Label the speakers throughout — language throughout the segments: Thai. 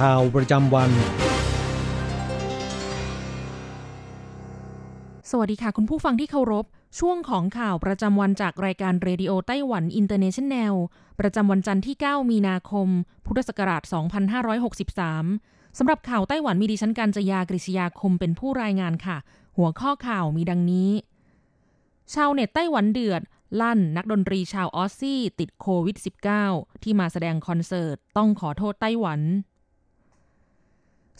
Speaker 1: ข่าวประจำวัน
Speaker 2: สวัสดีค่ะ คุณผู้ฟังที่เคารพ ช่วงของข่าวประจำวันจากรายการเรดิโอไต้หวันอินเตอร์เนชันแนล ประจำวันจันทร์ที่ 9 มีนาคม พุทธศักราช 2563 สำหรับข่าวไต้หวันมีดิฉันการจยากริชยาคมเป็นผู้รายงานค่ะ หัวข้อข่าวมีดังนี้ ชาวเน็ตไต้หวันเดือดลั่นนักดนตรีชาวออสซี่ ติดโควิด -19 ที่มาแสดงคอนเสิร์ต ต้องขอโทษไต้หวัน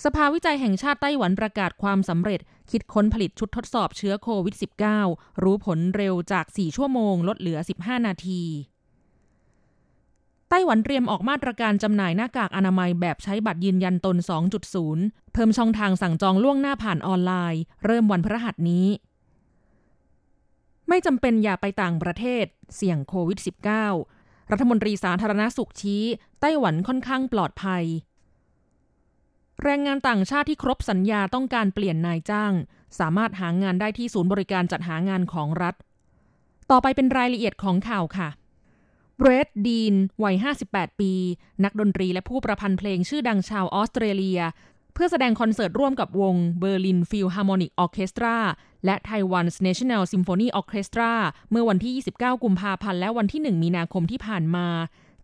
Speaker 2: สภาวิจัยแห่งชาติไต้หวันประกาศความสำเร็จ คิดค้นผลิตชุดทดสอบเชื้อโควิด -19 รู้ผลเร็วจาก 4 ชั่วโมง ลดเหลือ 15 นาที ไต้หวันเตรียมออกมาตรการจำหน่ายหน้ากากอนามัยแบบใช้บัตรยืนยันตน 2.0 เพิ่มช่องทางสั่งจองล่วงหน้าผ่านออนไลน์ เริ่มวันพฤหัสนี้ ไม่จำเป็นอย่าไปต่างประเทศ เสี่ยงโควิด -19 รัฐมนตรีสาธารณสุขชี้ ไต้หวันค่อนข้างปลอดภัย แรงงานต่างชาติที่ครบสัญญาต้องการเปลี่ยนนายจ้าง สามารถหางานได้ที่ศูนย์บริการจัดหางานของรัฐ ต่อไปเป็นรายละเอียดของข่าวค่ะเบรตต์ ดีน วัย 58 ปี นักดนตรีและผู้ประพันธ์เพลงชื่อดังชาวออสเตรเลีย เพื่อแสดงคอนเสิร์ตร่วมกับวงเบอร์ลินฟิลฮาร์โมนิกออเคสตราและไต้หวัน National Symphony Orchestra เมื่อวันที่ 29 กุมภาพันธ์และวันที่ 1 มีนาคมที่ผ่านมา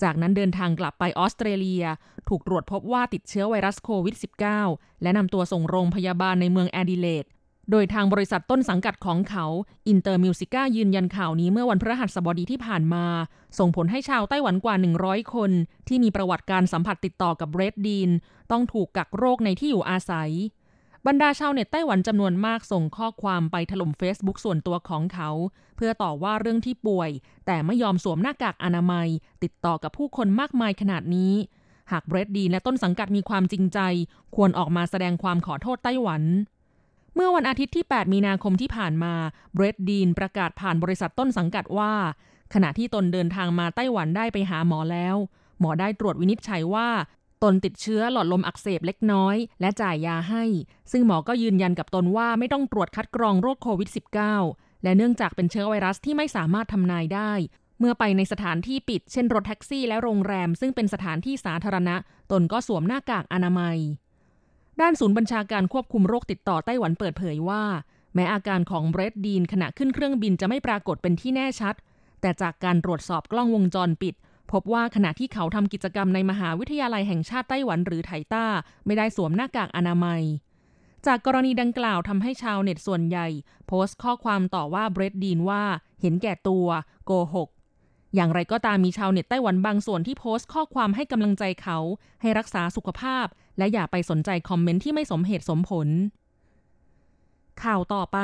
Speaker 2: จากนั้นเดินทางกลับไปออสเตรเลีย ถูกตรวจพบว่าติดเชื้อไวรัสโควิด -19 และนำตัวส่งโรงพยาบาลในเมืองแอดิเลดโดยทางบริษัทต้นสังกัดของเขาอินเตอร์มิวสิก้ายืนยันข่าวนี้เมื่อวันพฤหัสบดีที่ผ่านมา ส่งผลให้ชาวไต้หวันกว่า 100 คน ที่มีประวัติการสัมผัสติดต่อกับเรดดีน ต้องถูกกักโรคในที่อยู่อาศัย บรรดาชาวเน็ตไต้หวันจำนวนมากส่งข้อความไปถล่ม Facebook ส่วนตัวของเขา เพื่อต่อว่าเรื่องที่ป่วย แต่ไม่ยอมสวมหน้ากากอนามัย ติดต่อกับผู้คนมากมายขนาดนี้ หากเบรดดีและต้นสังกัดมีความจริงใจ ควรออกมาแสดงความขอโทษไต้หวัน เมื่อวันอาทิตย์ที่ 8 มีนาคมที่ผ่านมาเบรดดีนประกาศผ่านบริษัทต้นสังกัดว่า ขณะที่ตนเดินทางมาไต้หวันได้ไปหาหมอแล้ว หมอได้ตรวจวินิจฉัยว่า ตนติดเชื้อหลอดลมอักเสบเล็กน้อย และจ่ายยาให้ ซึ่งหมอก็ยืนยันกับตนว่าไม่ต้องตรวจคัดกรองโรคโควิด -19 และเนื่องจากเป็นเชื้อไวรัสที่ไม่สามารถทำนายได้ เมื่อไปในสถานที่ปิด เช่นรถแท็กซี่และโรงแรม ซึ่งเป็นสถานที่สาธารณะ ตนก็สวมหน้ากากอนามัย ด้านศูนย์บัญชาการควบคุมโรคติดต่อไต้หวันเปิดเผยว่า แม้อาการของเบรดดีนขณะขึ้นเครื่องบินจะไม่ปรากฏเป็นที่แน่ชัด แต่จากการตรวจสอบกล้องวงจรปิด พบว่าขณะที่เขาทำกิจกรรมในมหาวิทยาลัยแห่งชาติไต้หวันหรือไถต้า ไม่ได้สวมหน้ากากอนามัย จากกรณีดังกล่าวทำให้ชาวเน็ตส่วนใหญ่ โพสต์ข้อความต่อว่าเบรดดีนว่าเห็นแก่ตัวโกหกอย่างไรก็ตามมีชาวเน็ตไต้หวันบางส่วนที่โพสต์ข้อความให้กำลังใจเขา ให้รักษาสุขภาพ และอย่าไปสนใจคอมเมนต์ที่ไม่สมเหตุสมผล ข่าวต่อไป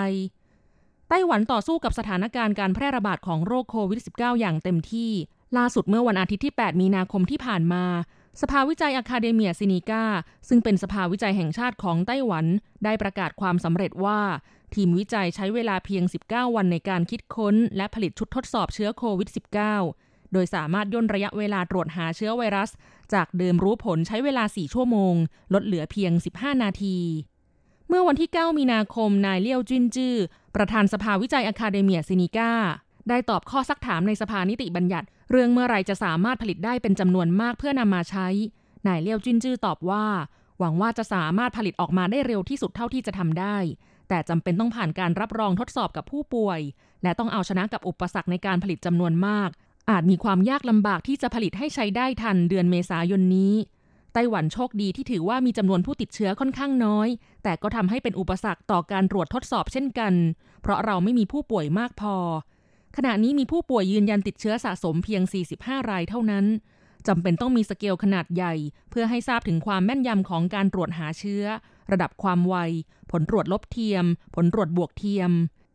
Speaker 2: ไต้หวันต่อสู้กับสถานการณ์การแพร่ระบาดของโรคโควิด -19 อย่างเต็มที่ ล่าสุดเมื่อวันอาทิตย์ที่ 8 มีนาคมที่ผ่านมา สภาวิจัยอะคาเดเมียซินิก้าซึ่งเป็นสภาวิจัยแห่งชาติของไต้หวัน ได้ประกาศความสำเร็จว่า ทีมวิจัยใช้เวลาเพียง 19 วันในการคิดค้น และผลิตชุดทดสอบเชื้อโควิด -19 โดยสามารถย่นระยะเวลาตรวจหาเชื้อไวรัส จากเดิมรู้ผลใช้เวลา 4 ชั่วโมง ลดเหลือเพียง 15 นาทีเมื่อวันที่ 9 มีนาคม นายเลี่ยวจินจื้อ ประธานสภาวิจัยอะคาเดเมียซินิก้า ได้ตอบข้อซักถามในสภานิติบัญญัติ เรื่องเมื่อไรจะสามารถผลิตได้เป็นจำนวนมากเพื่อนำมาใช้ นายเลี่ยวจินจื้อตอบว่า หวังว่าจะสามารถผลิตออกมาได้เร็วที่สุดเท่าที่จะทำได้ แต่จำเป็นต้องผ่านการรับรองทดสอบกับผู้ป่วย และต้องเอาชนะกับอุปสรรคในการผลิตจำนวนมาก อาจมีความยากลำบากที่จะผลิตให้ใช้ได้ทันเดือนเมษายนนี้ไต้หวันโชคดีที่ถือว่ามีจำนวนผู้ติดเชื้อค่อนข้างน้อย แต่ก็ทำให้เป็นอุปสรรคต่อการตรวจทดสอบเช่นกัน เพราะเราไม่มีผู้ป่วยมากพอ ขณะนี้มีผู้ป่วยยืนยันติดเชื้อสะสมเพียง 45 รายเท่านั้นจำเป็นต้องมีสเกลขนาดใหญ่ เพื่อให้ทราบถึงความแม่นยำของการตรวจหาเชื้อ ระดับความไว ผลตรวจลบเทียม ผลตรวจบวกเทียม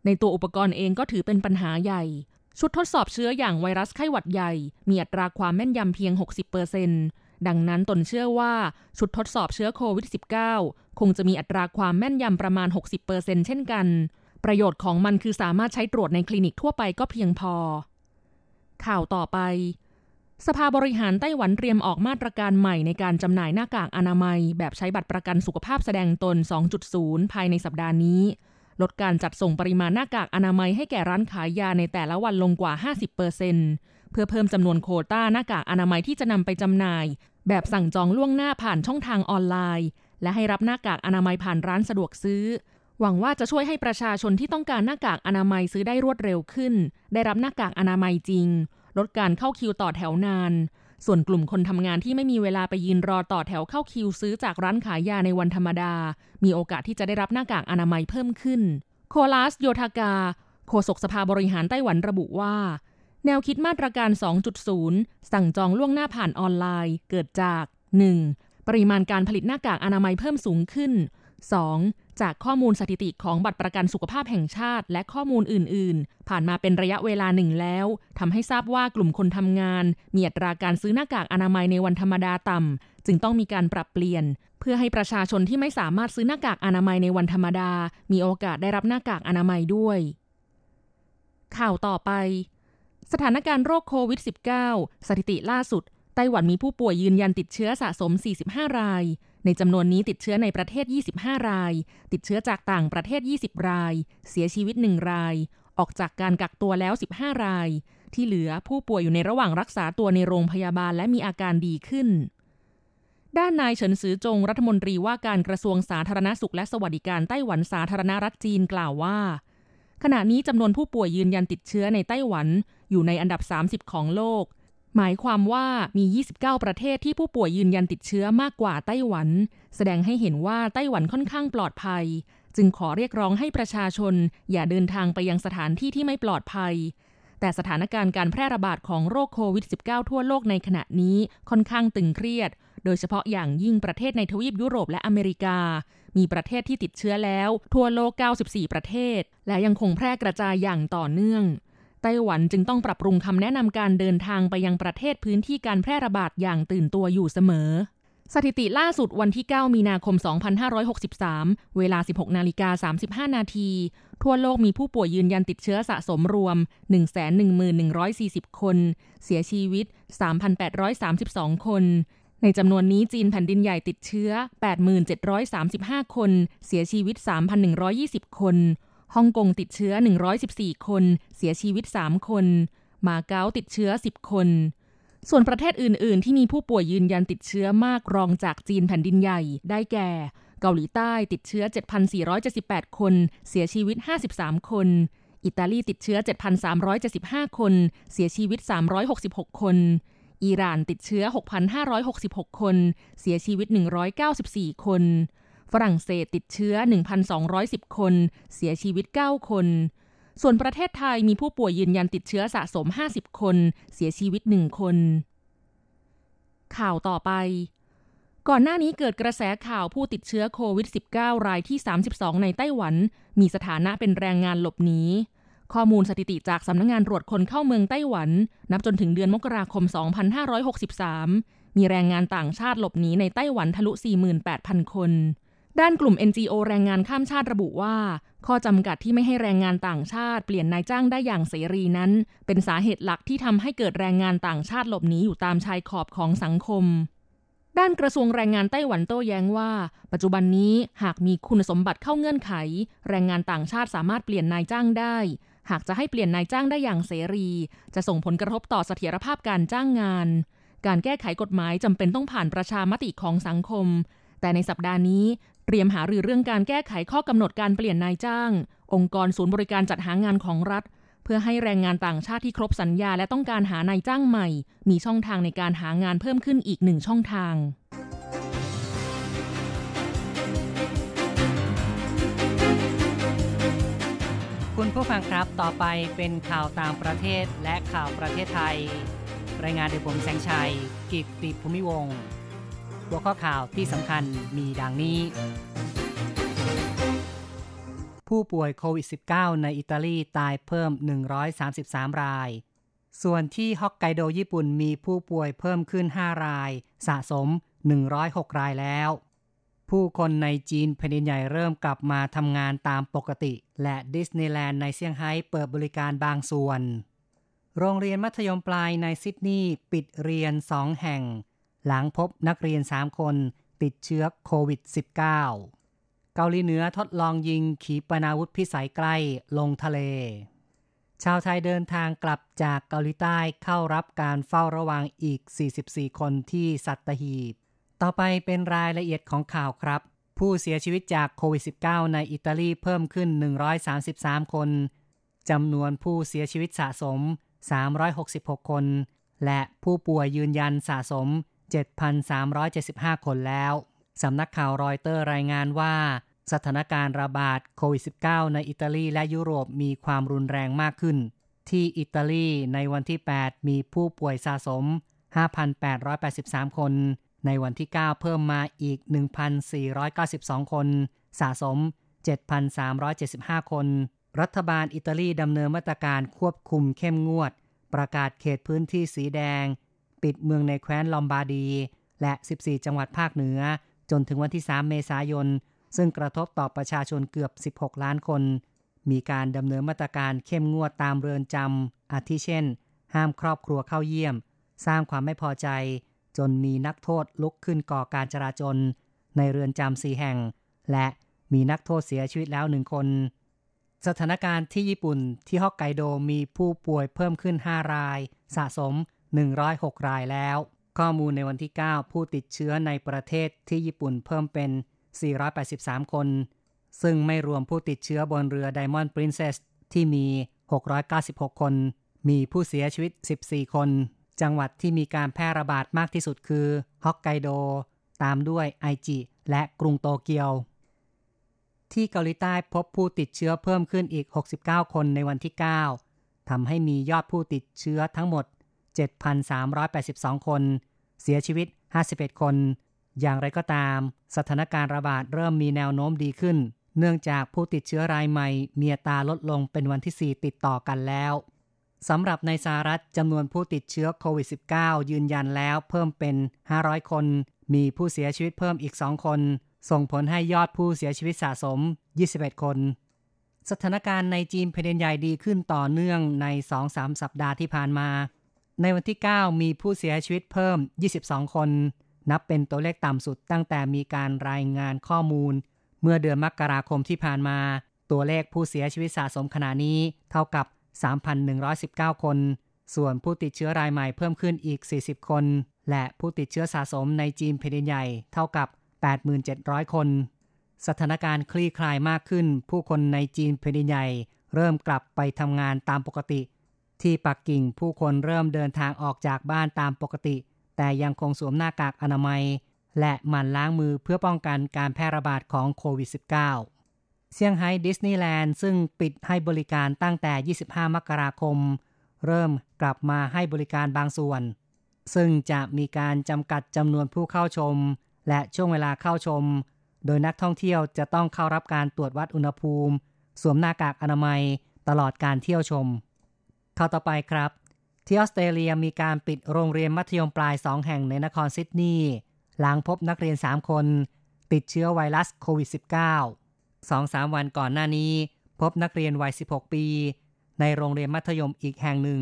Speaker 2: ในตัวอุปกรณ์เองก็ถือเป็นปัญหาใหญ่ ชุดทดสอบเชื้ออย่างไวรัสไข้หวัดใหญ่ มีอัตราความแม่นยำเพียง 60%ดังนั้นตนเชื่อว่าชุดทดสอบเชื้อโควิด -19 คงจะมีอัตราความแม่นยำประมาณ 60%เช่นกัน ประโยชน์ของมันคือสามารถใช้ตรวจในคลินิกทั่วไปก็เพียงพอ ข่าวต่อไป สภาบริหารไต้หวันเตรียมออกมาตรการใหม่ในการจำหน่ายหน้ากากอนามัย แบบใช้บัตรประกันสุขภาพแสดงตน 2.0 ภายในสัปดาห์นี้ ลดการจัดส่งปริมาณหน้ากากอนามัยให้แก่ร้านขายยาในแต่ละวันลงกว่า 50%เพื่อเพิ่มจำนวนโคต้าหน้ากากอนามัยที่จะนำไปจำหน่าย แบบสั่งจองล่วงหน้าผ่านช่องทางออนไลน์ และให้รับหน้ากากอนามัยผ่านร้านสะดวกซื้อ หวังว่าจะช่วยให้ประชาชนที่ต้องการหน้ากากอนามัยซื้อได้รวดเร็วขึ้น ได้รับหน้ากากอนามัยจริง ลดการเข้าคิวต่อแถวนาน ส่วนกลุ่มคนทำงานที่ไม่มีเวลาไปยืนรอต่อแถวเข้าคิวซื้อจากร้านขายยาในวันธรรมดา มีโอกาสที่จะได้รับหน้ากากอนามัยเพิ่มขึ้น โคลาสโยทากา โฆษกสภาบริหารไต้หวันระบุว่า แนวคิดมาตรการ 2.0 สั่งจองล่วงหน้าผ่านออนไลน์ เกิดจาก 1. ปริมาณการผลิตหน้ากากอนามัยเพิ่มสูงขึ้น 2. จากข้อมูลสถิติของบัตรประกันสุขภาพแห่งชาติ และข้อมูลอื่น ๆ ผ่านมาเป็นระยะเวลาหนึ่งแล้วทำให้ทราบว่ากลุ่มคนทำงาน มีอัตราการซื้อหน้ากากอนามัยในวันธรรมดาต่ำจึงต้องมีการปรับเปลี่ยน เพื่อให้ประชาชนที่ไม่สามารถซื้อหน้ากากอนามัยในวันธรรมดา มีโอกาสได้รับหน้ากากอนามัยด้วย ข่าวต่อไป สถานการณ์โรคโควิด -19 สถิติล่าสุดไต้หวันมีผู้ป่วยยืนยันติดเชื้อสะสม 45 ราย ในจำนวนนี้ติดเชื้อในประเทศ 25 ราย ติดเชื้อจากต่างประเทศ 20 ราย เสียชีวิต 1 ราย ออกจากการกักตัวแล้ว 15 ราย ที่เหลือผู้ป่วยอยู่ในระหว่างรักษาตัวในโรงพยาบาลและมีอาการดีขึ้น ด้านนายเฉินซือจงรัฐมนตรีว่าการกระทรวงสาธารณสุขและสวัสดิการไต้หวันสาธารณรัฐจีนกล่าวว่า ขณะนี้จำนวนผู้ป่วยยืนยันติดเชื้อในไต้หวันอยู่ในอันดับ 30 ของโลก หมายความว่ามี 29 ประเทศที่ผู้ป่วยยืนยันติดเชื้อมากกว่าไต้หวัน แสดงให้เห็นว่าไต้หวันค่อนข้างปลอดภัย จึงขอเรียกร้องให้ประชาชน อย่าเดินทางไปยังสถานที่ที่ไม่ปลอดภัย แต่สถานการณ์การแพร่ระบาดของโรคโควิด -19 ทั่วโลกในขณะนี้ค่อนข้างตึงเครียด โดยเฉพาะอย่างยิ่งประเทศในทวีปยุโรปและอเมริกา มีประเทศที่ติดเชื้อแล้ว ทั่วโลก 94 ประเทศ และยังคงแพร่กระจายอย่างต่อเนื่อง ไต้หวันจึงต้องปรับปรุงคำแนะนำการเดินทางไปยังประเทศพื้นที่การแพร่ระบาดอย่างตื่นตัวอยู่เสมอ สถิติล่าสุดวันที่ 9 มีนาคม 2563 เวลา 16 นาฬิกา 35 นาที ทั่วโลกมีผู้ป่วยยืนยันติดเชื้อสะสมรวม 111,140 คน เสียชีวิต 3,832 คนในจำนวนนี้จีนแผ่นดินใหญ่ติดเชื้อ 8,735 คน เสียชีวิต 3,120 คน ฮ่องกงติดเชื้อ 114 คน เสียชีวิต 3 คน มาเก๊าติดเชื้อ 10 คน ส่วนประเทศอื่น ๆ ที่มีผู้ป่วยยืนยันติดเชื้อมากรองจากจีนแผ่นดินใหญ่ ได้แก่ เกาหลีใต้ติดเชื้อ 7,478 คน เสียชีวิต 53 คน อิตาลีติดเชื้อ 7,375 คน เสียชีวิต 366 คนอิหร่านติดเชื้อ 6,566 คน เสียชีวิต 194 คน ฝรั่งเศสติดเชื้อ 1,210 คน เสียชีวิต 9 คน ส่วนประเทศไทยมีผู้ป่วยยืนยันติดเชื้อสะสม 50 คน เสียชีวิต 1 คน ข่าวต่อไป ก่อนหน้านี้เกิดกระแสข่าวผู้ติดเชื้อโควิด -19 รายที่ 32 ในไต้หวัน มีสถานะเป็นแรงงานหลบหนีข้อมูลสถิติจากสำนักงงานตรวจคนเข้าเมืองไต้หวัน นับจนถึงเดือนมกราคม 2563 มีแรงงานต่างชาติหลบหนีในไต้หวันทะลุ 48,000 คน ด้านกลุ่ม NGO แรงงานข้ามชาติระบุว่า ข้อจำกัดที่ไม่ให้แรงงานต่างชาติ เปลี่ยนนายจ้างได้อย่างเสรีนั้น เป็นสาเหตุหลักที่ทำให้เกิดแรงงานต่างชาติหลบหนีอยู่ตามชายขอบของสังคม ด้านกระทรวงแรงงานไต้หวันโต้แย้งว่า ปัจจุบันนี้หากมีคุณสมบัติเข้าเงื่อนไข แรงงานต่างชาติสามารถเปลี่ยนนายจ้างได้ หากจะให้เปลี่ยนนายจ้างได้อย่างเสรี จะส่งผลกระทบต่อเสถียรภาพการจ้างงาน การแก้ไขกฎหมายจำเป็นต้องผ่านประชามติของสังคมแต่ในสัปดาห์นี้ เตรียมหารือเรื่องการแก้ไขข้อกำหนดการเปลี่ยนนายจ้าง องค์กรศูนย์บริการจัดหางานของรัฐ เพื่อให้แรงงานต่างชาติที่ครบสัญญาและต้องการหานายจ้างใหม่ มีช่องทางในการหางานเพิ่มขึ้นอีกหนึ่งช่องทางคุณ
Speaker 3: ผู้ฟังครับ ต่อไปเป็นข่าวต่างประเทศและข่าวประเทศไทย รายงานโดยผมแสงชัย กิตติภูมิวงศ์ หัวข้อข่าวที่สำคัญมีดังนี้ ผู้ป่วยโควิด -19 ในอิตาลีตายเพิ่ม 133 ราย ส่วนที่ฮอกไกโดญี่ปุ่นมีผู้ป่วยเพิ่มขึ้น 5 ราย สะสม 106 รายแล้ว ผู้คนในจีนแผ่นดินใหญ่เริ่มกลับมาทำงานตามปกติ และดิสนีย์แลนด์ในเซี่ยงไฮ้เปิดบริการบางส่วน โรงเรียนมัธยมปลายในซิดนีย์ปิดเรียนสองแห่ง หลังพบนักเรียน 3 คนติดเชื้อโควิด -19 เกาหลีเหนือทดลองยิงขีปนาวุธพิสัยใกล้ลงทะเล ชาวไทยเดินทางกลับจากเกาหลีใต้เข้ารับการเฝ้าระวังอีก 44 คนที่สัตหีบ ต่อไปเป็นรายละเอียดของข่าวครับ ผู้เสียชีวิตจากโควิด -19 ในอิตาลีเพิ่มขึ้น 133 คนจำนวนผู้เสียชีวิตสะสม 366 คน และผู้ป่วยยืนยันสะสม 7,375 คนแล้ว สำนักข่าวรอยเตอร์รายงานว่า สถานการณ์ระบาดโควิด -19 ในอิตาลีและยุโรปมีความรุนแรงมากขึ้น ที่อิตาลีในวันที่ 8 มีผู้ป่วยสะสม 5,883 คน ในวันที่ 9 เพิ่มมาอีก 1,492 คน สะสม 7,375 คน รัฐบาลอิตาลีดำเนินมาตรการควบคุมเข้มงวด ประกาศเขตพื้นที่สีแดง ปิดเมืองในแคว้นลอมบาร์ดี และ 14 จังหวัดภาคเหนือ จนถึงวันที่ 3 เมษายน ซึ่งกระทบต่อประชาชนเกือบ 16 ล้านคน มีการดำเนินมาตรการเข้มงวดตามเรือนจำอาทิเช่น ห้ามครอบครัวเข้าเยี่ยม สร้างความไม่พอใจ จนมีนักโทษลุกขึ้นก่อการจราจน ในเรือนจำสีแห่ง และมีนักโทษเสียชีวิตแล้วหนึ่งคน สถานการณ์ที่ญี่ปุ่นที่ฮอกไกโดมีผู้ป่วยเพิ่มขึ้น 5 ราย สะสม 106 รายแล้ว ข้อมูลในวันที่ 9 ผู้ติดเชื้อในประเทศที่ญี่ปุ่นเพิ่มเป็น 483 คน ซึ่งไม่รวมผู้ติดเชื้อบนเรือ Diamond Princess ที่มี 696 คน มีผู้เสียชีวิต 14 คน จังหวัดที่มีการแพร่ระบาดมากที่สุดคือฮอกไกโด ตามด้วยไอจิและกรุงโตเกียว ที่เกาหลีใต้พบผู้ติดเชื้อเพิ่มขึ้นอีก 69 คนในวันที่ 9ทำให้มียอดผู้ติดเชื้อทั้งหมด 7,382 คน เสียชีวิต 51 คน อย่างไรก็ตาม สถานการณ์ระบาดเริ่มมีแนวโน้มดีขึ้น เนื่องจากผู้ติดเชื้อรายใหม่มีอัตราลดลงเป็นวันที่ 4 ติดต่อกันแล้วสำหรับในสหรัฐจำนวนผู้ติดเชื้อโควิด -19 ยืนยันแล้วเพิ่มเป็น 500 คน มีผู้เสียชีวิตเพิ่มอีก 2 คน ส่งผลให้ยอดผู้เสียชีวิตสะสม 21 คน สถานการณ์ในจีนแผ่นใหญ่ดีขึ้นต่อเนื่องใน 2-3 สัปดาห์ที่ผ่านมา ในวันที่ 9 มีผู้เสียชีวิตเพิ่ม 22 คน นับเป็นตัวเลขต่ำสุดตั้งแต่มีการรายงานข้อมูล เมื่อเดือนมกราคมที่ผ่านมา ตัวเลขผู้เสียชีวิตสะสมขณะนี้เท่ากับ 3,119 คน ส่วนผู้ติดเชื้อรายใหม่เพิ่มขึ้นอีก 40 คน และผู้ติดเชื้อสะสมในจีนแผ่นใหญ่เท่ากับ 87,000 คน สถานการณ์คลี่คลายมากขึ้น ผู้คนในจีนแผ่นใหญ่ เริ่มกลับไปทำงานตามปกติ ที่ปักกิ่งผู้คนเริ่มเดินทางออกจากบ้านตามปกติ แต่ยังคงสวมหน้ากากอนามัย และหมั่นล้างมือเพื่อป้องกันการแพร่ระบาดของโควิด -19 เซี่ยงไฮ้ดิสนีย์แลนด์ซึ่งปิดให้บริการตั้งแต่ 25 มกราคม เริ่มกลับมาให้บริการบางส่วน ซึ่งจะมีการจำกัดจำนวนผู้เข้าชม และช่วงเวลาเข้าชม โดยนักท่องเที่ยวจะต้องเข้ารับการตรวจวัดอุณหภูมิ สวมหน้ากากอนามัยตลอดการเที่ยวชม ข้าวต่อไปครับ ที่ออสเตรเลียมีการปิดโรงเรียนมัธยมปลายสองแห่งในนครซิดนีย์หลังพบนักเรียน 3 คน ติดเชื้อไวรัสโควิด -19 สองสามวันก่อนหน้านี้ พบนักเรียนวัย 16 ปี ในโรงเรียนมัธยมอีกแห่งหนึ่ง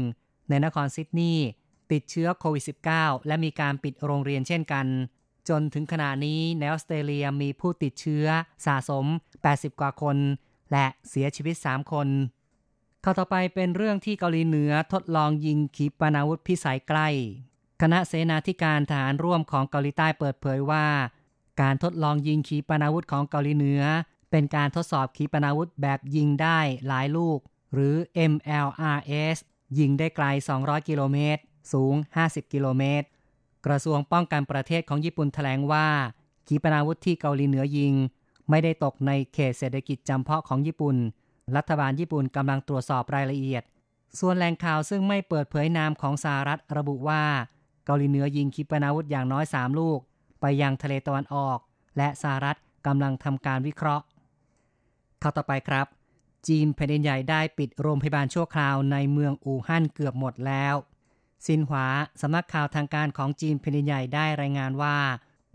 Speaker 3: ในนครซิดนีย์ติดเชื้อโควิด -19 และมีการปิดโรงเรียนเช่นกัน จนถึงขณะนี้ในออสเตรเลียมีผู้ติดเชื้อสะสม 80 กว่าคน และเสียชีวิต 3 คน ข้าวต่อไปเป็นเรื่องที่เกาหลีเหนือทดลองยิงขีปนาวุธพิสัยใกล้ คณะเสนาธิการทหารร่วมของเกาหลีใต้เปิดเผยว่า การทดลองยิงขีปนาวุธของเกาหลีเหนือ เป็นการทดสอบขีปนาวุธแบบยิงได้หลายลูก หรือ MLRS ยิงได้ไกล 200 กิโลเมตร สูง 50 กิโลเมตร กระทรวงป้องกันประเทศของญี่ปุ่นแถลงว่า ขีปนาวุธที่เกาหลีเหนือยิง ไม่ได้ตกในเขตเศรษฐกิจจำเพาะของญี่ปุ่น รัฐบาลญี่ปุ่นกำลังตรวจสอบรายละเอียด ส่วนแหล่งข่าวซึ่งไม่เปิดเผยนามของสหรัฐระบุว่า เกาหลีเหนือยิงขีปนาวุธอย่างน้อย 3 ลูก ไปยังทะเลตะวันออก และสหรัฐกำลังทำการวิเคราะห์เข้าต่อไปครับ จีนแผ่นดินใหญ่ได้ปิดโรงพยาบาลชั่วคราวในเมืองอู่ฮั่นเกือบหมดแล้วซินหวาสำนักข่าวทางการของจีนแผ่นดินใหญ่ได้รายงานว่า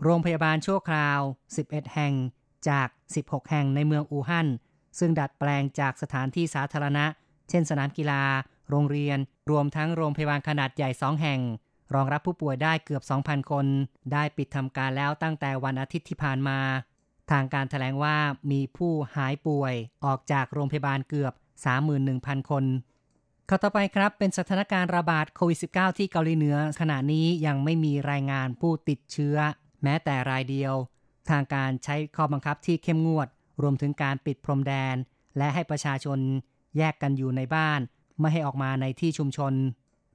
Speaker 3: โรงพยาบาลชั่วคราว 11 แห่งจาก 16 แห่งในเมืองอู่ฮั่น ซึ่งดัดแปลงจากสถานที่สาธารณะ เช่นสนามกีฬา โรงเรียน รวมทั้งโรงพยาบาลขนาดใหญ่สองแห่ง รองรับผู้ป่วยได้เกือบ 2,000 คน ได้ปิดทำการแล้วตั้งแต่วันอาทิตย์ที่ผ่านมา ทางการถแถลงว่ามีผู้หายป่วยออกจากโรงพยาบาลเกือบ 31,000 คนข้าต่อไปครับเป็นสถานการณ์ระบาดโควิด -19 ที่เกาหลีเหนือขณะนี้ยังไม่มีรายงานผู้ติดเชื้อ แม้แต่รายเดียว ทางการใช้ข้อบังคับที่เข้มงวด รวมถึงการปิดพรมแดน และให้ประชาชนแยกกันอยู่ในบ้าน ไม่ให้ออกมาในที่ชุมชน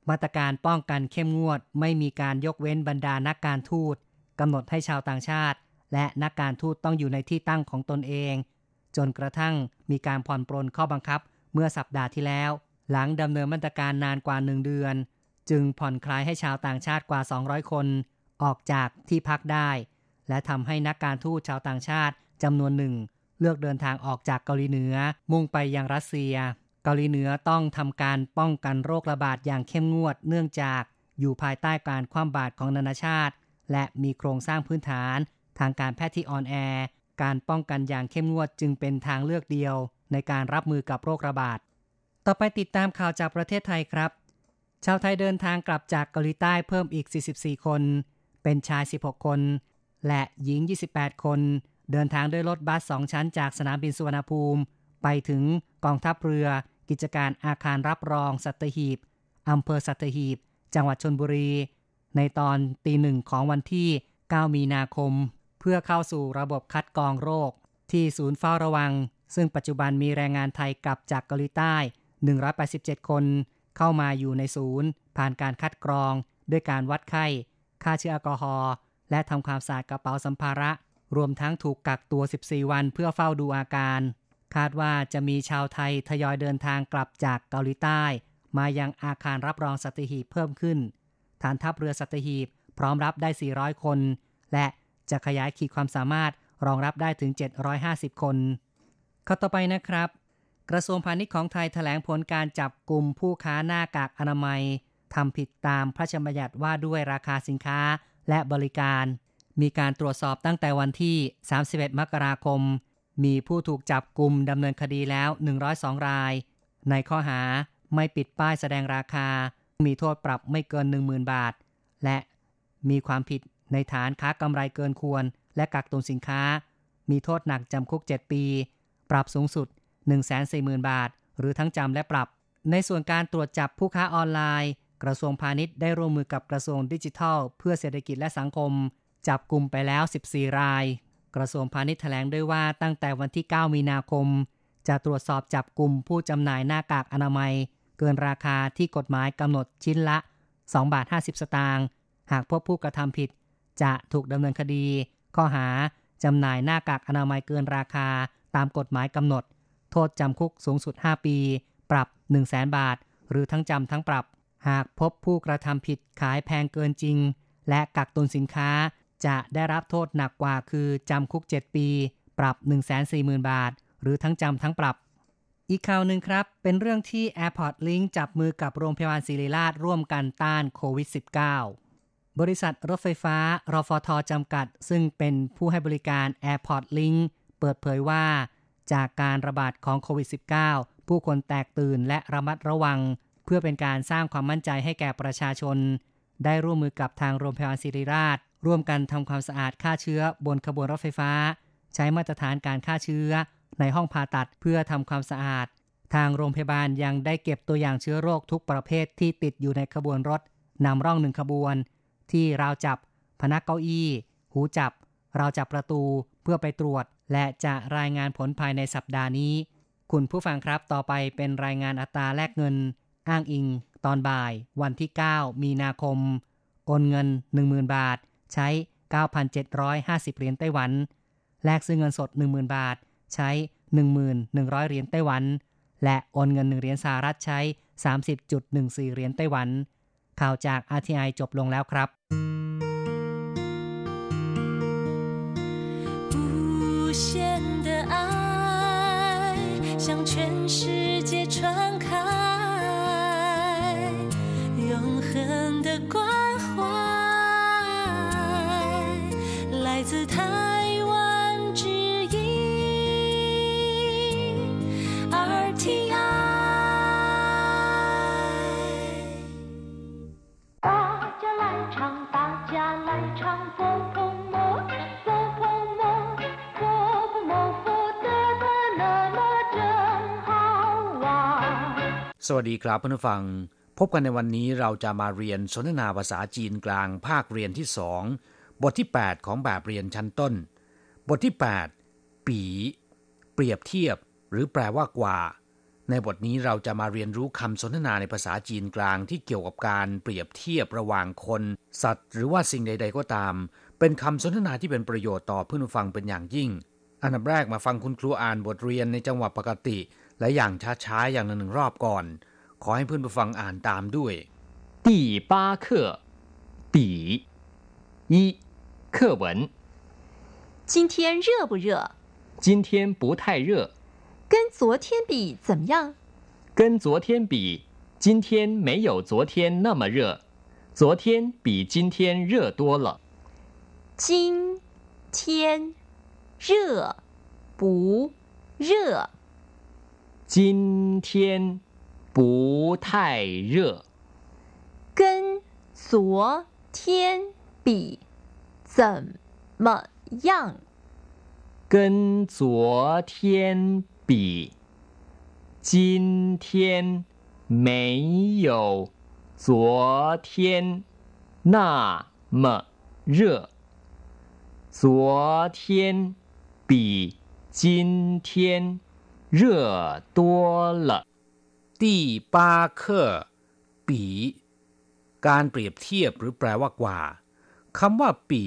Speaker 3: มาตรการป้องกันเข้มงวด ไม่มีการยกเว้นบรรดานักการทูตกำหนดให้ชาวต่างชาติ และนักการทูตต้องอยู่ในที่ตั้งของตนเอง จนกระทั่งมีการผ่อนปรนข้อบังคับเมื่อสัปดาห์ที่แล้ว หลังดำเนินมาตรการนานกว่าหนึ่งเดือน จึงผ่อนคลายให้ชาวต่างชาติกว่า 200 คน ออกจากที่พักได้ และทำให้นักการทูตชาวต่างชาติจำนวนหนึ่ง เลือกเดินทางออกจากเกาหลีเหนือ มุ่งไปยังรัสเซีย เกาหลีเหนือต้องทำการป้องกันโรคระบาดอย่างเข้มงวด เนื่องจากอยู่ภายใต้การคว่ำบาตรของนานาชาติ และมีโครงสร้างพื้นฐาน ทางการแพทย์ที่อ่อนแอ การป้องกันอย่างเข้มงวดจึงเป็นทางเลือกเดียว ในการรับมือกับโรคระบาด ต่อไปติดตามข่าวจากประเทศไทยครับ ชาวไทยเดินทางกลับจากเกาหลีใต้เพิ่มอีก 44 คน เป็นชาย 16 คน และหญิง 28 คน เดินทางด้วยรถบัส2ชั้นจากสนามบินสุวรรณภูมิ ไปถึงกองทัพเรือ กิจการอาคารรับรองสัตหีบอำเภอสัตหีบ จังหวัดชนบุรี ในตอนตีหนึ่งของวันที่ 9 มีนาคม เพื่อเข้าสู่ระบบคัดกรองโรค ที่ศูนย์เฝ้าระวัง ซึ่งปัจจุบันมีแรงงานไทยกลับจากเกาหลีใต้ 187 คน เข้ามาอยู่ในศูนย์ ผ่านการคัดกรอง ด้วยการวัดไข้ ค่าเชื้อแอลกอฮอล์และทำความสะอาดกระเป๋าสัมภาระ รวมทั้งถูกกักตัว 14 วันเพื่อเฝ้าดูอาการ คาดว่าจะมีชาวไทยทยอยเดินทางกลับจากเกาหลีใต้ มายังอาคารรับรองสัตหีบเพิ่มขึ้น ฐานทัพเรือสัตหีบพร้อมรับได้ 400 คน และจะขยายขีดความสามารถรองรับได้ถึง 750 คน ข้อต่อไปนะครับ กระทรวงพาณิชย์ของไทยแถลงผลการจับกลุ่มผู้ค้าหน้ากากอนามัยทำผิดตามพระราชบัญญัติว่าด้วยราคาสินค้าและบริการ มีการตรวจสอบตั้งแต่วันที่ 31 มกราคม มีผู้ถูกจับกลุ่มดำเนินคดีแล้ว 102 ราย ในข้อหาไม่ปิดป้ายแสดงราคา มีโทษปรับไม่เกิน 10,000 บาท และมีความผิดในฐานค้ากำไรเกินควร และกักตุนสินค้า มีโทษหนักจำคุก 7 ปี ปรับสูงสุด 140,000 บาท หรือทั้งจำและปรับ ในส่วนการตรวจจับผู้ค้าออนไลน์ กระทรวงพาณิชย์ได้ร่วมมือกับกระทรวงดิจิทัล เพื่อเศรษฐกิจและสังคม จับกลุ่มไปแล้ว 14 ราย กระทรวงพาณิชย์แถลงด้วยว่าตั้งแต่วันที่ 9 มีนาคม จะตรวจสอบจับกลุ่มผู้จำหน่ายหน้ากากอนามัย เกินราคาที่กฎหมายกำหนดชิ้นละ 2 บาท 50 สตางค์หากพบผู้กระทำผิด จะถูกดำเนินคดี ข้อหาจำหน่ายหน้ากากอนามัยเกินราคาตามกฎหมายกำหนด โทษจำคุกสูงสุด 5 ปี ปรับ 1 0 0 0 0แบาท หรือทั้งจำทั้งปรับ หากพบผู้กระทำผิดขายแพงเกินจริง และกักตุนสินค้า จะได้รับโทษหนักกว่าคือจำคุก 7 ปี ปรับ 140,000 บาท หรือทั้งจำทั้งปรับ อีกข่าวหนึ่งครับ เป็นเรื่องที่ Airport Link จับมือกับโรงพยาบาลศิริราชร่วมกันต้านโควิด -19 บริษัทรถไฟฟ้ารฟทจำกัด ซึ่งเป็นผู้ให้บริการ Airport Link เปิดเผยว่า จากการระบาดของโควิด -19 ผู้คนแตกตื่นและระมัดระวัง เพื่อเป็นการสร้างความมั่นใจให้แก่ประชาชน ได้ร่วมมือกับทางโรงพยาบาลศิริราช ร่วมกันทำความสะอาดฆ่าเชื้อบนขบวนรถไฟฟ้า ใช้มาตรฐานการฆ่าเชื้อ ในห้องผ่าตัดเพื่อทำความสะอาด ทางโรงพยาบาลยังได้เก็บตัวอย่างเชื้อโรคทุกประเภทที่ติดอยู่ในขบวนรถนำร่องหนึ่งขบวน ที่ราวจับ พนักเก้าอี้ หูจับ ราวจับประตูเพื่อไปตรวจ และจะรายงานผลภายในสัปดาห์นี้ คุณผู้ฟังครับต่อไปเป็นรายงานอัตราแลกเงิน อ้างอิง ตอนบ่าย วันที่ 9 มีนาคม โอนเงิน 10,000 บาท ใช้ 9,750 เหรียญไต้หวัน แลกซื้อเงินสด 10,000 บาท ใช้ 1,100 เหรียญไต้หวัน และโอนเงิน1เหรียญสหรัฐใช้ 30.14 เหรียญไต้หวัน ข่าวจาก RTI จบลงแล้วครับ
Speaker 4: 限的爱向全世界传开，永恒的关
Speaker 1: สวัสดีครับเพื่อนผู้ฟัง พบกันในวันนี้เราจะมาเรียนสนทนาภาษาจีนกลางภาคเรียนที่สองบทที่ 8 ของแบบเรียนชั้นต้น บทที่ 8 ปี เปรียบเทียบ หรือแปลว่ากว่า ในบทนี้เราจะมาเรียนรู้คำสนทนาในภาษาจีนกลางที่เกี่ยวกับการเปรียบเทียบระหว่างคน สัตว์ หรือว่าสิ่งใด ๆ ก็ตาม เป็นคำสนทนาที่เป็นประโยชน์ต่อเพื่อนผู้ฟังเป็นอย่างยิ่ง อันดับแรกมาฟังคุณครูอ่านบทเรียนในจังหวะปกติ และอย่างช้าๆอย่างละหนึ่งรอบก่อน ขอให้เพื่อนผู้ฟังอ่านตามด้วย
Speaker 5: 第八课，比一课文。
Speaker 6: 今天热不热？
Speaker 5: 今天不太热，
Speaker 6: 跟昨天比怎么样？
Speaker 5: 跟昨天比，今天没有昨天那么热，昨天比今天热多了。
Speaker 6: 今天热不热？
Speaker 5: 今天不太热，
Speaker 6: 跟昨天比怎么样？
Speaker 5: 跟昨天比，今天没有昨天那么热，昨天比今天热多了。
Speaker 1: 第八课ปีการเปรียบเทียบหรือแปลว่ากว่าคำว่าปี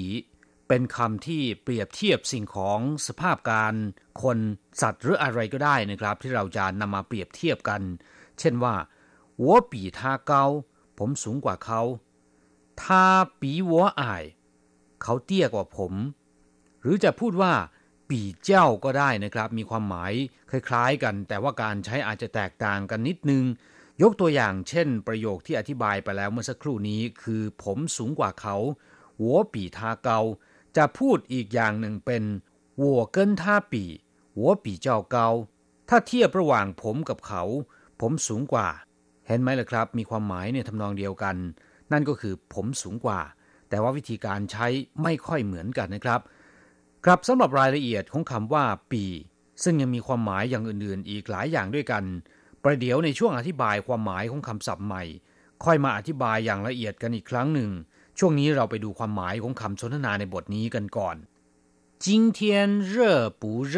Speaker 1: เป็นคำที่เปรียบเทียบสิ่งของสภาพการคนสัตว์หรืออะไรก็ได้นะครับ ที่เราจะนำมาเปรียบเทียบกัน เช่นว่า我比他高ผมสูงกว่าเขา他比我矮เขาเตี้ยกว่าผม หรือจะพูดว่า ปี่เจ้าก็ได้นะครับ มีความหมายคล้ายๆกัน แต่ว่าการใช้อาจจะแตกต่างกันนิดนึง ยกตัวอย่างเช่น ประโยคที่อธิบายไปแล้วเมื่อสักครู่นี้ คือผมสูงกว่าเขาหัวปี่ทาเกา จะพูดอีกอย่างหนึ่งเป็นหัวเกินท่าปี่หัวปี่เจ้าเกา ถ้าเทียบระหว่างผมกับเขา ผมสูงกว่า เห็นไหมล่ะครับ มีความหมายในทำนองเดียวกัน นั่นก็คือผมสูงกว่า แต่ว่าวิธีการใช้ไม่ค่อยเหมือนกันนะครับ ครับสำหรับรายละเอียดของคำว่า ปี ซึ่งยังมีความหมายอย่างอื่นๆ อีกหลายอย่างด้วยกัน ประเดี๋ยวในช่วงอธิบายความหมายของคำศัพท์ใหม่ ค่อยมาอธิบายอย่างละเอียดกันอีกครั้งหนึ่ง ช่วงนี้เราไปดูความหมายของคำสนทนาในบทนี้กันก่อน今天热不热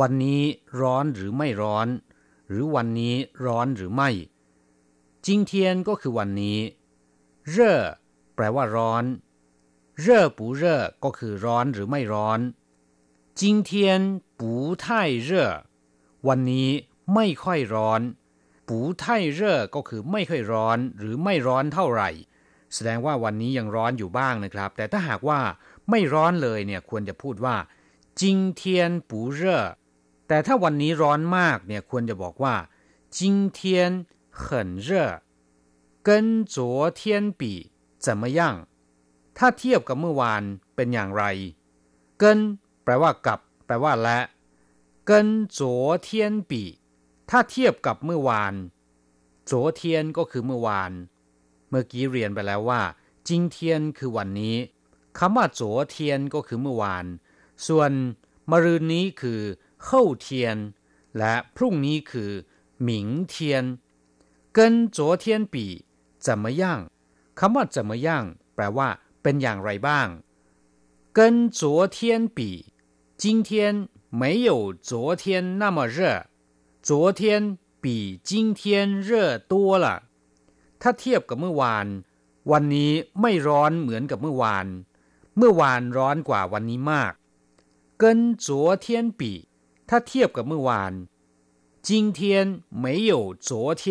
Speaker 1: วันนี้ร้อนหรือไม่ร้อน หรือวันนี้ร้อนหรือไม่今天ก็คือวันนี้热แปลว่าร้อน 热不热ก็คือร้อนหรือไม่ร้อน今天不太热วันนี้ไม่ค่อยร้อน不太热ก็คือไม่ค่อยร้อน หรือไม่ร้อนเท่าไหร่ แสดงว่าวันนี้ยังร้อนอยู่บ้างนะครับ แต่ถ้าหากว่าไม่ร้อนเลยเนี่ยควรจะพูดว่า今天不热แต่ถ้าวันนี้ร้อนมากเนี่ยควรจะบอกว่า今天很热跟昨天比怎么样 ถ้าเทียบกับเมื่อวานเป็นอย่างไร เกินแปลว่ากับ แปลว่าและ跟昨天比ถ้าเทียบกับเมื่อวาน昨天ก็คือเมื่อวาน เมื่อกี้เรียนไปแล้วว่า今天คือวันนี้คำว่า昨天ก็คือเมื่อวาน ส่วนมะรืนนี้คือ后天และพรุ่งนี้คือ明天跟昨天比怎么样คำว่า怎么样แปลว่า เป็นอย่างไรบ้าง 跟昨天比今天没有昨天那么热昨天比今天热多了ถ้าเทียบกับเมื่อวาน วันนี้ไม่ร้อนเหมือนกับเมื่อวาน เมื่อวานร้อนกว่าวันนี้มาก跟昨天比ถ้าเทียบกับเมื่อวาน今 今天没有昨天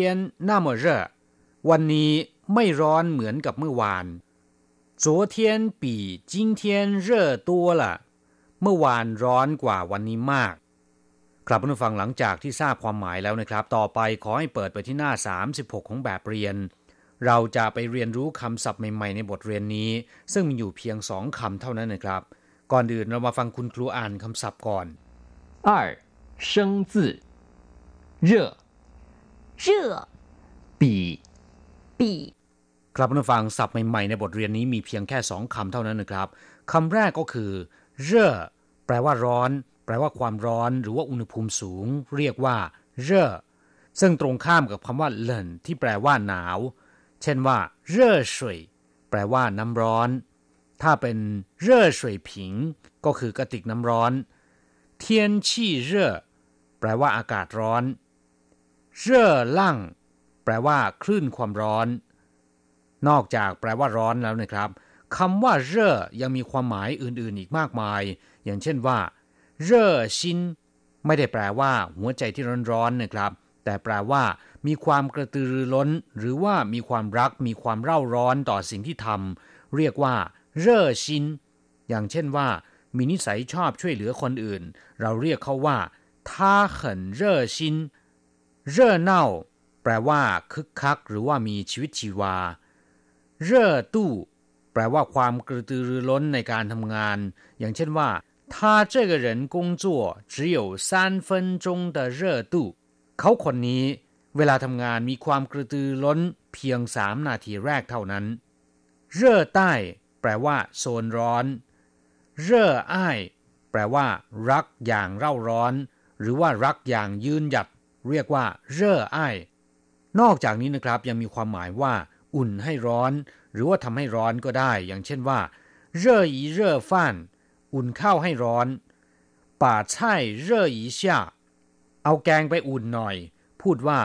Speaker 1: 那么热วันนี้ไม่ร้อนเหมือนกับเมื่อวาน 昨天比今天热多了เมื่อวานร้อนกว่าวันนี้มากครับผู้ฟังหลังจากที่ทราบความหมายแล้วนะครับ ต่อไปขอให้เปิดไปที่หน้า 36 ของแบบเรียน เราจะไปเรียนรู้คำศัพท์ใหม่ๆในบทเรียนนี้ ซึ่งมีอยู่เพียงสองคำเท่านั้นนะครับ ก่อนอื่นเรามาฟังคุณครูอ่านคำศัพท์ก่อน
Speaker 5: 二生字热
Speaker 6: 热
Speaker 5: 比
Speaker 6: 比
Speaker 1: ครับผู้ฟังศัพท์ใหม่ๆในบทเรียนนี้มีเพียงแค่สองคำเท่านั้นนะครับคำแรกก็คือ เร่อแปลว่าร้อน แปลว่าความร้อน หรือว่าอุณหภูมิสูง เรียกว่า เร่อซึ่งตรงข้ามกับคำว่าเหลินที่แปลว่าหนาว เช่นว่า เร่อสวยแปลว่าน้ำร้อน ถ้าเป็นเร่อสวยผิง ก็คือกระติกน้ำร้อน เทียนชี่เร่อแปลว่าอากาศร้อน เร่อลั่งแปลว่า คลื่นความร้อน นอกจากแปลว่าร้อนแล้วนะครับคำว่าเร่อยังมีความหมายอื่นๆ อีกมากมาย อย่างเช่นว่า เร่อชินไม่ได้แปลว่า หัวใจที่ร้อนๆนะครับ แต่แปลว่า มีความกระตือรือร้น หรือว่ามีความรัก มีความเร่าร้อนต่อสิ่งที่ทำเรียกว่า เร่อชินอย่างเช่นว่า มีนิสัยชอบช่วยเหลือคนอื่น เราเรียกเขาว่าท่าเขินเร่อชินเร่อเน่าแปลว่า คึกคัก หรือว่ามีชีวิตชีวา เร่อตู้แปลว่าความกระตือรือร้นในการทำงาน อย่างเช่นว่า他这个人工作只有三分钟的热度เขาคนนี้ เวลาทำงานมีความกระตือร้นเพียงสามนาทีแรกเท่านั้นเร่อใต้ แปลว่าโซนร้อนเร่ออ้ายแปลว่า รักอย่างเร่าร้อน หรือว่ารักอย่างยืนหยัด เรียกว่าเร่ออ้ายนอกจากนี้นะครับยังมีความหมายว่า อุ่นให้ร้อน หรือว่าทำให้ร้อนก็ได้ อย่างเช่นว่าเร่ออีเร่อฟ่าน อุ่นข้าวให้ร้อนป่าช่ายเร่ออีชาเอาแกงไปอุ่นหน่อย พูดว่า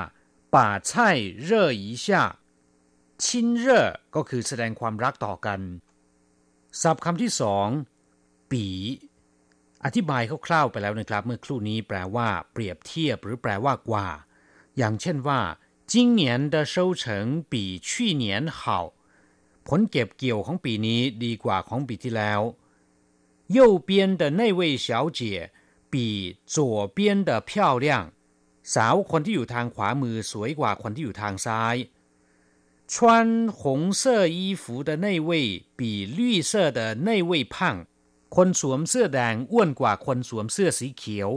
Speaker 1: ป่าช่ายเร่ออีชาชินเร่อก็คือแสดงความรักต่อกัน ศัพท์คำที่สองปีอธิบายคร่าวๆไปแล้วนะครับ เมื่อครู่นี้แปลว่า เปรียบเทียบหรือแปลว่ากว่า อย่างเช่นว่า 今年的收成比去年好ผลเก็บเกี่ยวของปีนี้ดีกว่าของปีที่แล้ว右边的那位小姐比左边的漂亮สาวคนที่อยู่ทางขวามือสวยกว่าคนที่อยู่ทางซ้าย穿红色衣服的那位比绿色的那位胖คนสวมเสื้อแดงอ้วนกว่าคนสวมเสื้อสีเขียว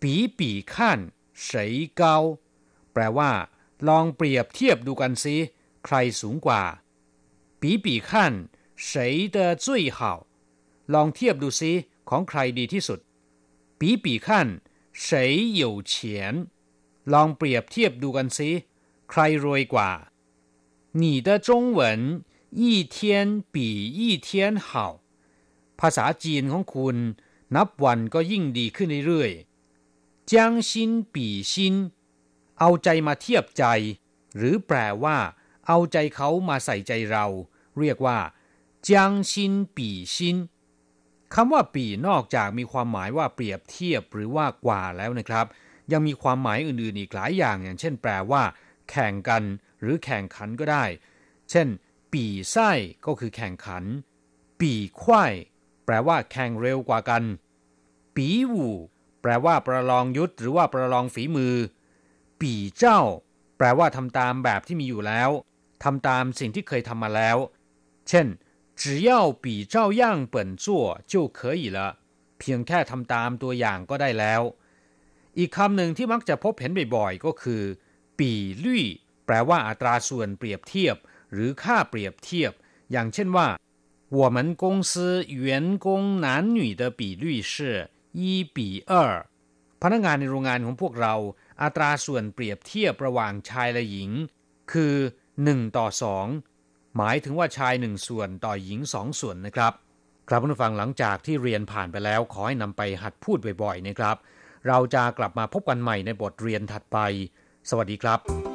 Speaker 1: 比比看谁高แปลว่า ลองเปรียบเทียบดูกันสิใครสูงกว่า比比看谁的最好ลองเทียบดูซิของใครดีที่สุด比比看谁有钱ลองเปรียบเทียบดูกันซิใครรวยกว่า你的中文一天比一天好ภาษาจีนของคุณ นับวันก็ยิ่งดีขึ้นเรื่อยๆ将心比心 เอาใจมาเทียบใจ หรือแปลว่า เอาใจเขามาใส่ใจเรา เรียกว่าจางชินปีชินคำว่าปีนอกจากมีความหมายว่าเปรียบเทียบหรือว่ากว่าแล้วนะครับ ยังมีความหมายอื่นๆอีกหลายอย่างอย่าง เช่น แปลว่า แข่งกัน หรือแข่งขันก็ได้ เช่น ปีไส้ก็คือแข่งขัน ปีควายแปลว่าแข่งเร็วกว่ากัน ปีวูแปลว่าประลองยุทธหรือว่าประลองฝีมือ ปีเจ้า แปลว่าทำตามแบบที่มีอยู่แล้วทำตามสิ่งที่เคยทำมาแล้ว เช่น只要比照样本做就可以了เพียงแค่ทำตามตัวอย่างก็ได้แล้ว อีกคำหนึ่งที่มักจะพบเห็นบ่อยๆก็คือ ปีลี่แปลว่าอัตราส่วนเปรียบเทียบ หรือค่าเปรียบเทียบ อย่างเช่นว่า我们公司员工男女的比率是一比二พนักงานในโรงงานของพวกเรา อัตราส่วนเปรียบเทียบระหว่างชายและหญิง คือ 1 ต่อ 2 หมายถึงว่าชายหนึ่งส่วนต่อหญิงสองส่วนนะครับ ครับผู้ฟังหลังจากที่เรียนผ่านไปแล้ว ขอให้นำไปหัดพูดบ่อยๆนะครับ เราจะกลับมาพบกันใหม่ในบทเรียนถัดไป สวัสดีครับ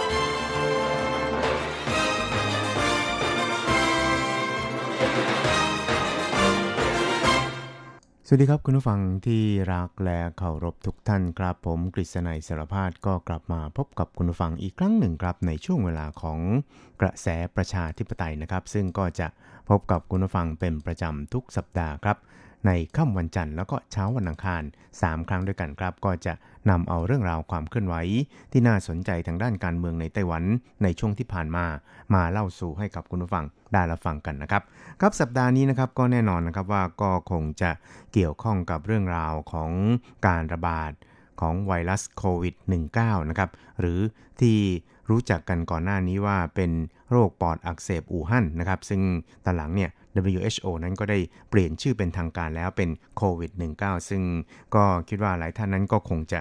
Speaker 7: สวัสดีครับคุณผู้ฟังที่รักและเคารพทุกท่านครับผมกฤษณัยสารพาดก็กลับมาพบกับคุณผู้ฟังอีกครั้งหนึ่งครับในช่วงเวลาของกระแสประชาธิปไตยนะครับ ซึ่งก็จะพบกับคุณผู้ฟังเป็นประจำทุกสัปดาห์ครับ ในค่ำวันจันทร์แล้วก็เช้าวันอังคาร 3 ครั้งด้วยกันครับก็จะนำเอาเรื่องราวความเคลื่อนไหว ที่น่าสนใจทางด้านการเมืองในไต้หวันในช่วงที่ผ่านมา มาเล่าสู่ให้กับคุณผู้ฟังได้รับฟังกันนะครับ ครับสัปดาห์นี้นะครับก็แน่นอนนะครับว่าก็คงจะเกี่ยวข้องกับเรื่องราวของการระบาดของไวรัสโควิด -19 นะครับหรือที่รู้จักกันก่อนหน้านี้ว่าเป็นโรคปอดอักเสบอู่ฮั่นนะครับ ซึ่งตอนหลังเนี่ย WHO นั้นก็ได้เปลี่ยนชื่อเป็นทางการแล้วเป็นโควิด -19 ซึ่งก็คิดว่าหลายท่านนั้นก็คงจะ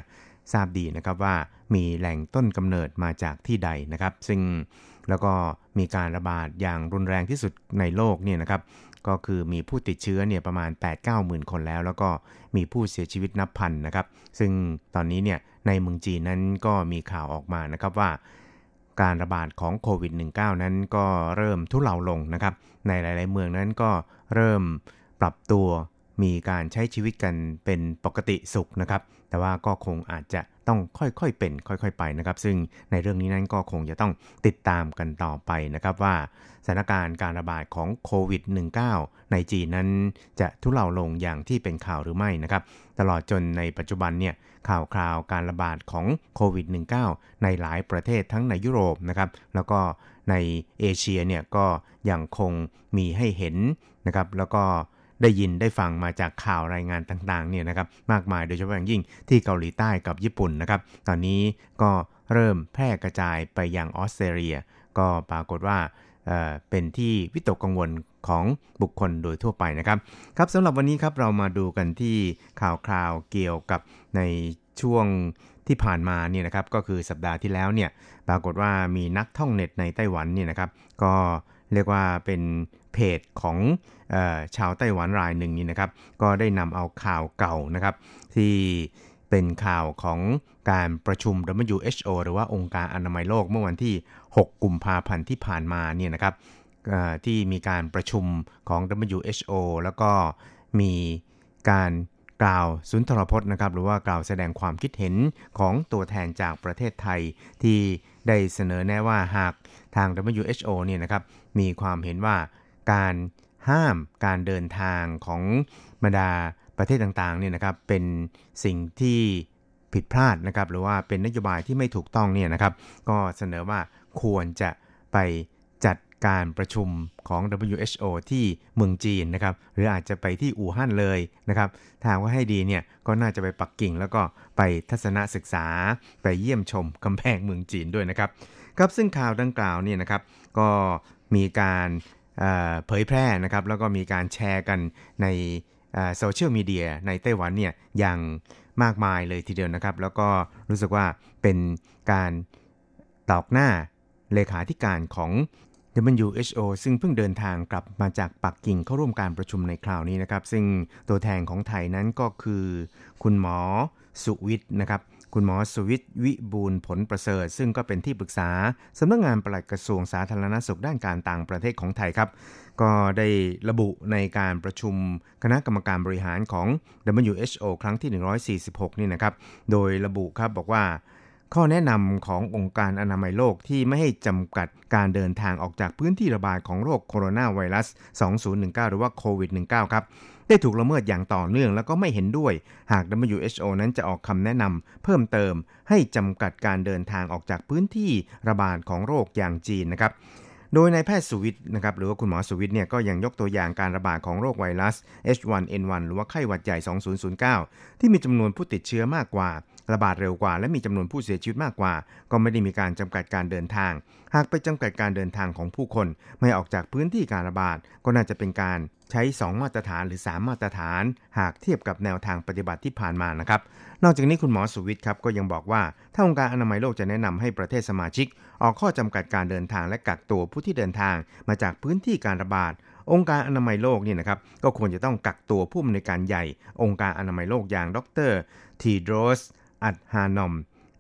Speaker 7: ทราบดีนะครับว่ามีแหล่งต้นกำเนิดมาจากที่ใดนะครับ ซึ่งแล้วก็มีการระบาดอย่างรุนแรงที่สุดในโลกเนี่ยนะครับก็คือมีผู้ติดเชื้อเนี่ยประมาณ 8-9หมื่นคนแล้ว แล้วก็มีผู้เสียชีวิตนับพันนะครับ ซึ่งตอนนี้เนี่ยในเมืองจีนนั้นก็มีข่าวออกมานะครับว่า การระบาดของโควิด -19 นั้นก็เริ่มทุเลาลงนะครับ ในหลาย ๆ เมืองนั้นก็เริ่มปรับตัวมีการใช้ชีวิตกันเป็นปกติสุขนะครับ แต่ว่าก็คงอาจจะต้องค่อยๆเป็นค่อยๆไปนะครับ ซึ่งในเรื่องนี้นั้นก็คงจะต้องติดตามกันต่อไปนะครับว่าสถานการณ์การระบาดของโควิด -19 ในจีนนั้นจะทุเลาลงอย่างที่เป็นข่าวหรือไม่นะครับ ตลอดจนในปัจจุบันเนี่ยข่าวคราวการระบาดของโควิด -19 ในหลายประเทศทั้งในยุโรปนะครับ แล้วก็ในเอเชียเนี่ยก็ยังคงมีให้เห็นนะครับ แล้วก็ ได้ยินได้ฟังมาจากข่าวรายงานต่างๆเนี่ยนะครับมากมายโดยเฉพาะอย่างยิ่งที่เกาหลีใต้กับญี่ปุ่นนะครับตอนนี้ก็เริ่มแพร่กระจายไปยังออสเตรเลีย ก็ปรากฏว่าเอ่อเป็นที่วิตกกังวลของบุคคลโดยทั่วไปนะครับครับสำหรับวันนี้ครับเรามาดูกันที่ข่าวคราวเกี่ยวกับในช่วงที่ผ่านมาเนี่ยนะครับก็คือสัปดาห์ที่แล้วเนี่ยปรากฏว่ามีนักท่องเน็ตในไต้หวันเนี่ยนะครับก็เรียกว่าเป็น เพจของออชาวไต้หวันรายหนึ่งนี่นะครับ ก็ได้นำเอาข่าวเก่านะครับ ที่เป็นข่าวของการประชุม WHO หรือว่าองค์การอนามัยโลกเมื่อวันที่ 6 กุมภาพันธ์ที่ผ่านมาเนี่ยนะครับที่มีการประชุมของ WHO แล้วก็มีการกล่าวสุนทรพจน์นะครับ หรือว่ากล่าวแสดงความคิดเห็นของตัวแทนจากประเทศไทย ที่ได้เสนอแนะว่าหากทาง WHO เนี่ยนะครับ มีความเห็นว่า การห้ามการเดินทางของบรรดาประเทศต่างๆเนี่ยนะครับเป็นสิ่งที่ผิดพลาดนะครับหรือว่าเป็นนโยบายที่ไม่ถูกต้องเนี่ยนะครับ ก็เสนอว่าควรจะไปจัดการประชุมของ WHO ที่เมืองจีนนะครับ หรืออาจจะไปที่อู่ฮั่นเลยนะครับถ้าหากว่าให้ดีเนี่ยก็น่าจะไปปักกิ่ง แล้วก็ไปทัศนศึกษาไปเยี่ยมชมกำแพงเมืองจีนด้วยนะครับ ครับซึ่งข่าวดังกล่าวเนี่ยนะครับ ก็มีการ เผยแพร่นะครับแล้วก็มีการแชร์กันในโซเชียลมีเดียในไต้หวันเนี่ยอย่างมากมายเลยทีเดียวนะครับ แล้วก็รู้สึกว่าเป็นการตอกหน้าเลขาธิการของ WHO ซึ่งเพิ่งเดินทางกลับมาจากปักกิ่งเข้าร่วมการประชุมในคราวนี้นะครับ ซึ่งตัวแทนของไทยนั้นก็คือ คุณหมอสุวิทย์นะครับ คุณหมอสุวิทย์วิบูลย์ผลประเสริฐ ซึ่งก็เป็นที่ปรึกษาสำนักงานปลัดกระทรวงสาธารณสุขด้านการต่างประเทศของไทยครับ ก็ได้ระบุในการประชุมคณะกรรมการบริหารของ WHO ครั้งที่ 146 นี่นะครับ โดยระบุครับบอกว่า ข้อแนะนำขององค์การอนามัยโลกที่ไม่ให้จำกัดการเดินทางออกจากพื้นที่ระบาดของโรคโคโรนาไวรัส 2019 หรือว่าโควิด -19 ครับ ได้ถูกละเมิดอย่างต่อเนื่องแล้วก็ไม่เห็นด้วย หาก WHO นั้นจะออกคำแนะนำเพิ่มเติม ให้จำกัดการเดินทางออกจากพื้นที่ระบาดของโรคอย่างจีนนะครับโดยนายแพทย์สุวิทย์นะครับหรือว่าคุณหมอสุวิทย์เนี่ยก็ยังยกตัวอย่างการระบาดของโรคไวรัส H1N1 หรือว่าไข้หวัดใหญ่ 2009 ที่มีจำนวนผู้ติดเชื้อมากกว่า ระบาดเร็วกว่า และมีจำนวนผู้เสียชีวิตมากกว่า ก็ไม่ได้มีการจำกัดการเดินทาง หากไปจำกัดการเดินทางของผู้คน ไม่ออกจากพื้นที่การระบาด ก็น่าจะเป็นการใช้ 2 มาตรฐานหรือ 3 มาตรฐาน หากเทียบกับแนวทางปฏิบัติที่ผ่านมานะครับ นอกจากนี้คุณหมอสุวิทย์ครับก็ยังบอกว่าถ้าองค์การอนามัยโลกจะแนะนำให้ประเทศสมาชิก ออกข้อจำกัดการเดินทางและกักตัวผู้ที่เดินทาง มาจากพื้นที่การระบาดองค์การอนามัยโลกนี่นะครับก็ควรจะต้องกักตัวผู้อำนวยการใหญ่ องค์การอนามัยโลกอย่างดรทีโดรส อัดฮานอม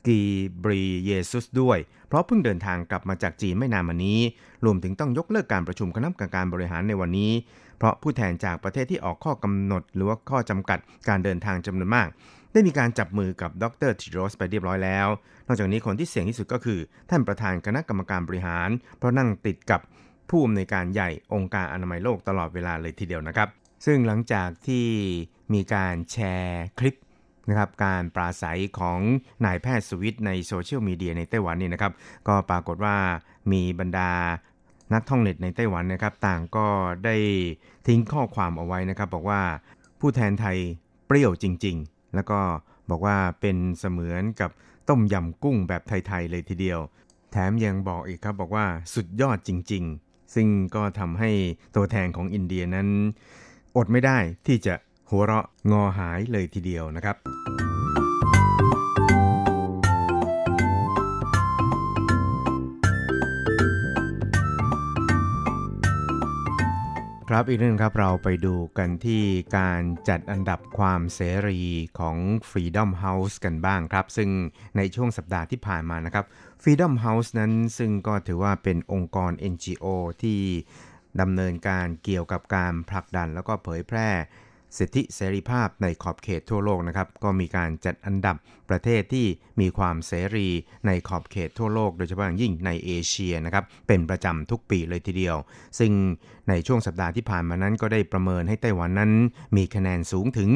Speaker 7: กีบรีเยซุสด้วย เพราะเพิ่งเดินทางกลับมาจากจีนไม่นานมานี้ รวมถึงต้องยกเลิกการประชุมคณะกรรมการบริหารในวันนี้ เพราะผู้แทนจากประเทศที่ออกข้อกำหนด หรือว่าข้อจำกัดการเดินทางจำนวนมาก ได้มีการจับมือกับดรทิโรสไปเรียบร้อยแล้ว นอกจากนี้คนที่เสี่ยงที่สุดก็คือ ท่านประธานคณะกรรมการบริหาร เพราะนั่งติดกับผู้อำนวยการใหญ่องค์การอนามัยโลกตลอดเวลาเลยทีเดียวนะครับ ซึ่งหลังจากที่มีการแชร์คลิป นะครับการปราศัยของนายแพทย์สวิตในโซเชียลมีเดียในไต้หวันนี่นะครับ ก็ปรากฏว่ามีบรรดานักท่องเน็ตในไต้หวันนะครับ ต่างก็ได้ทิ้งข้อความเอาไว้นะครับ บอกว่าผู้แทนไทยเปรี้ยวจริง ๆ แล้วก็บอกว่าเป็นเสมือนกับต้มยำกุ้งแบบไทย ๆ เลยทีเดียว แถมยังบอกอีกครับบอกว่าสุดยอดจริง ๆ ซึ่งก็ทำให้ตัวแทนของอินเดียนั้น อดไม่ได้ที่จะ หัวเราะงอหายเลยทีเดียวนะครับครับอีกเรื่องครับเราไปดูกันที่การจัดอันดับความเสรีของ Freedom House กันบ้างครับ ซึ่งในช่วงสัปดาห์ที่ผ่านมานะครับ Freedom House นั้นซึ่งก็ถือว่าเป็นองค์กร NGO ที่ดำเนินการเกี่ยวกับการผลักดันแล้วก็เผยแพร่ สิทธิเสรีภาพในขอบเขตทั่วโลกนะครับ ก็มีการจัดอันดับประเทศที่มีความเสรีในขอบเขตทั่วโลก โดยเฉพาะอย่างยิ่งในเอเชียนะครับ เป็นประจำทุกปีเลยทีเดียว ซึ่งในช่วงสัปดาห์ที่ผ่านมานั้นก็ได้ประเมินให้ไต้หวันนั้น มีคะแนนสูงถึง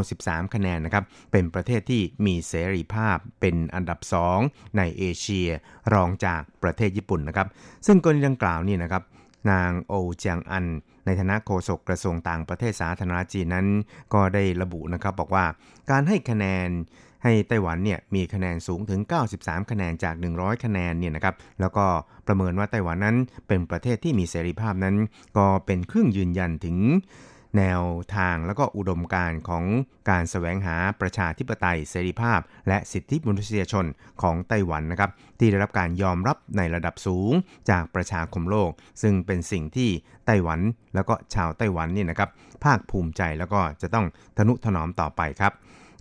Speaker 7: 93 คะแนนนะครับ เป็นประเทศที่มีเสรีภาพเป็นอันดับ 2 ในเอเชีย รองจากประเทศญี่ปุ่นนะครับ ซึ่งกรณีดังกล่าวนี่นะครับ นางโอเจียงอัน ในฐานะโฆษกกระทรวงต่างประเทศสาธารณรัฐจีนนั้น ก็ได้ระบุนะครับบอกว่าการให้คะแนนให้ไต้หวันเนี่ยมีคะแนนสูงถึง 93 คะแนนจาก 100 คะแนนเนี่ยนะครับแล้วก็ประเมินว่าไต้หวันนั้นเป็นประเทศที่มีเสรีภาพนั้น ก็เป็นเครื่องยืนยันถึง แนวทางและก็อุดมการณ์ของการแสวงหาประชาธิปไตยเสรีภาพ และสิทธิมนุษยชนของไต้หวันนะครับ ที่ได้รับการยอมรับในระดับสูงจากประชาคมโลก ซึ่งเป็นสิ่งที่ไต้หวันแล้วก็ชาวไต้หวันนี่นะครับ ภาคภูมิใจแล้วก็จะต้องทนุถนอมต่อไปครับ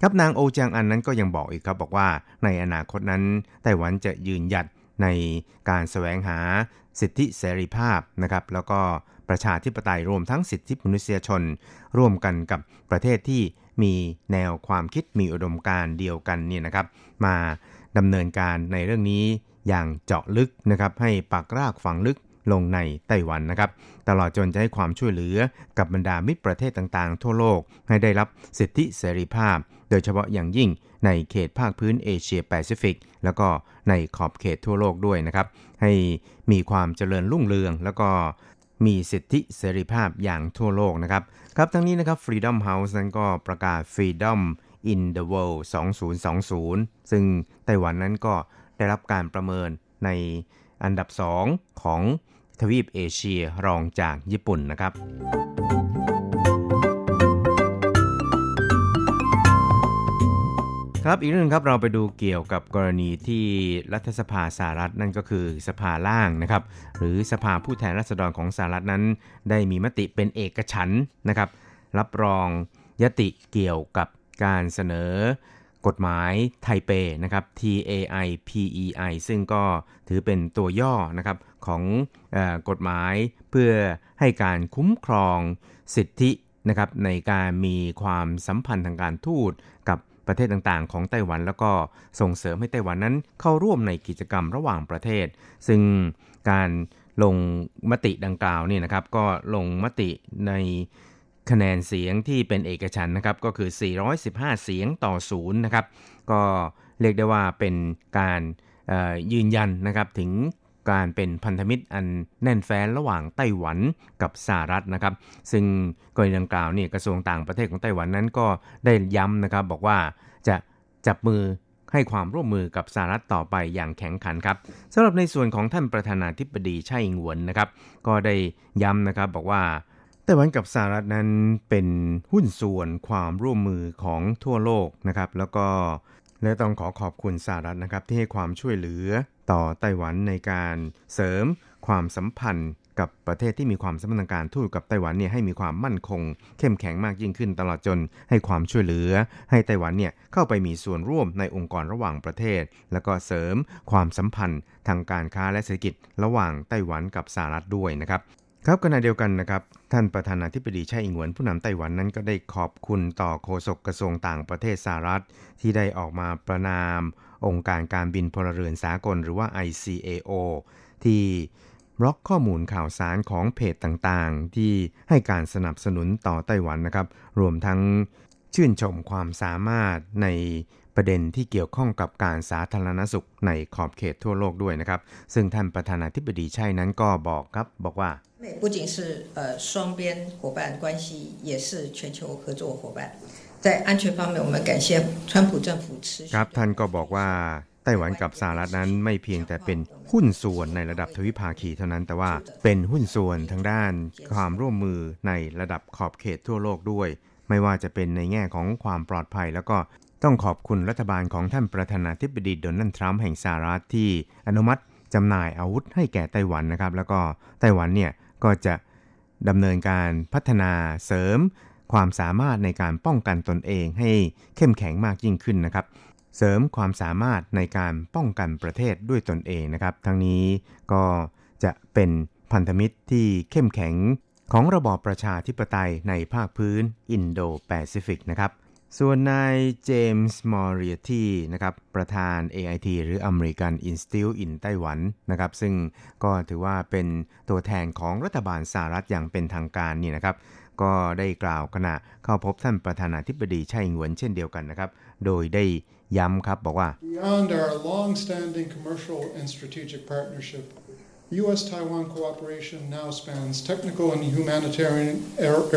Speaker 7: ครับนางโอจางอันนั้นก็ยังบอกอีกครับบอกว่าในอนาคตนั้นไต้หวันจะยืนหยัดในการแสวงหาสิทธิเสรีภาพนะครับ แล้วก็ ประชาธิปไตยรวมทั้งสิทธิมนุษยชน ร่วมกันกับประเทศที่มีแนวความคิดมีอุดมการณ์เดียวกันเนี่ยนะครับ มาดำเนินการในเรื่องนี้อย่างเจาะลึกนะครับ ให้ปักรากฝังลึกลงในไต้หวันนะครับ ตลอดจนจะให้ความช่วยเหลือกับบรรดามิตรประเทศต่างๆ ทั่วโลกให้ได้รับสิทธิเสรีภาพ โดยเฉพาะอย่างยิ่งในเขตภาคพื้นเอเชียแปซิฟิกแล้วก็ในขอบเขตทั่วโลกด้วยนะครับ ให้มีความเจริญรุ่งเรือง แล้วก็ มีสิทธิเสรีภาพอย่างทั่วโลกนะครับ ครับทั้งนี้นะครับ Freedom House นั้นก็ประกาศ Freedom in the World 2020 ซึ่งไต้หวันนั้นก็ได้รับการประเมินในอันดับ 2 ของทวีปเอเชียรองจากญี่ปุ่นนะครับ ครับอีกเรื่องครับเราไปดูเกี่ยวกับกรณีที่รัฐสภาสหรัฐนั่นก็คือสภาล่างนะครับ หรือสภาผู้แทนราษฎรของสหรัฐนั้น ได้มีมติเป็นเอกฉันท์นะครับ รับรองยติเกี่ยวกับการเสนอกฎหมายไทเปนะครับ TAI PEI ซึ่งก็ถือเป็นตัวย่อนะครับของอกฎหมายเพื่อให้การคุ้มครองสิทธินะครับในการมีความสัมพันธ์ทางการทูตกับ ประเทศต่างๆ ของไต้หวันแล้วก็ส่งเสริมให้ไต้หวันนั้นเข้าร่วมในกิจกรรมระหว่างประเทศ ซึ่งการลงมติดังกล่าวนี่นะครับ ก็ลงมติในคะแนนเสียงที่เป็นเอกฉันนะครับก็คือ 415 เสียงต่อศูนย์นะครับ ก็เรียกได้ว่าเป็นการยืนยันนะครับถึง การเป็นพันธมิตรอันแน่นแฟ้นระหว่างไต้หวันกับสหรัฐนะครับ ซึ่งกรณีดังกล่าวนี่กระทรวงต่างประเทศของไต้หวันนั้นก็ได้ย้ำนะครับ บอกว่าจะจับมือให้ความร่วมมือกับสหรัฐต่อไปอย่างแข็งขันครับสำหรับในส่วนของท่านประธานาธิบดีไช่อิงหวนนะครับ ก็ได้ย้ำนะครับบอกว่าไต้หวันกับสหรัฐนั้นเป็นหุ้นส่วนความร่วมมือของทั่วโลกนะครับ แล้วก็ และต้องขอขอบคุณสหรัฐนะครับที่ให้ความช่วยเหลือต่อไต้หวันในการเสริมความสัมพันธ์กับประเทศที่มีความสัมพันธ์ทางการทูตกับไต้หวันเนี่ยให้มีความมั่นคง เข้มแข็งมากยิ่งขึ้นตลอดจนให้ความช่วยเหลือ ให้ไต้หวันเนี่ยเข้าไปมีส่วนร่วมในองค์กรระหว่างประเทศ แล้วก็เสริมความสัมพันธ์ทางการค้าและเศรษฐกิจระหว่างไต้หวันกับสหรัฐด้วยนะครับ ครับขณะเดียวกันนะครับ ท่านประธานาธิบดีไช่อิงหวนผู้นำไต้หวันนั้นก็ได้ขอบคุณต่อโฆษกกระทรวงต่างประเทศสหรัฐ ที่ได้ออกมาประนาม องค์การการบินพลเรือนสากลหรือว่า ICAO ที่บล็อกข้อมูลข่าวสารของเพจต่างๆ ที่ให้การสนับสนุนต่อไต้หวันนะครับ รวมทั้งชื่นชมความสามารถในประเด็นที่เกี่ยวข้องกับการสาธารณสุขในขอบเขตทั่วโลกด้วยนะครับ ซึ่งท่านประธานาธิบดีไช่นั้นก็บอกครับบอกว่า
Speaker 8: 不仅是呃双边伙伴关系，也是全球合作伙伴。在安全方面，我们感谢川普政府持续
Speaker 7: ครับท่านก็บอกว่าไต้หวันกับสหรัฐนั้นไม่เพียงแต่เป็นหุ้นส่วนในระดับทวิภาคีเท่านั้น แต่ว่าเป็นหุ้นส่วนทางด้านความร่วมมือในระดับขอบเขตทั่วโลกด้วย ไม่ว่าจะเป็นในแง่ของความปลอดภัย แล้วก็ต้องขอบคุณรัฐบาลของท่านประธานาธิบดีโดนัลด์ทรัมป์แห่งสหรัฐที่อนุมัติจำหน่ายอาวุธให้แก่ไต้หวันนะครับ แล้วก็ไต้หวันเนี่ย ก็จะดำเนินการพัฒนาเสริม ความสามารถในการป้องกันตนเองให้เข้มแข็งมากยิ่งขึ้นนะครับ เสริมความสามารถในการป้องกันประเทศด้วยตนเองนะครับ ทั้งนี้ก็จะเป็นพันธมิตรที่เข้มแข็งของระบอบประชาธิปไตยในภาคพื้นอินโดแปซิฟิกนะครับ ส่วนนายเจมส์มอริทีนะครับประธาน AIT หรือ American Institute in Taiwanนะครับซึ่งก็ถือว่าเป็นตัวแทนของรัฐบาลสหรัฐอย่างเป็นทางการนี่นะครับก็ได้กล่าวขณะเข้าพบท่านประธานาธิบดีไช่อิงหวนเช่นเดียวกันนะครับ โดยได้ย้ำครับบอกว่า
Speaker 9: Beyond our long-standing commercial and strategic partnership, U.S.-Taiwan cooperation now spans technical and humanitarian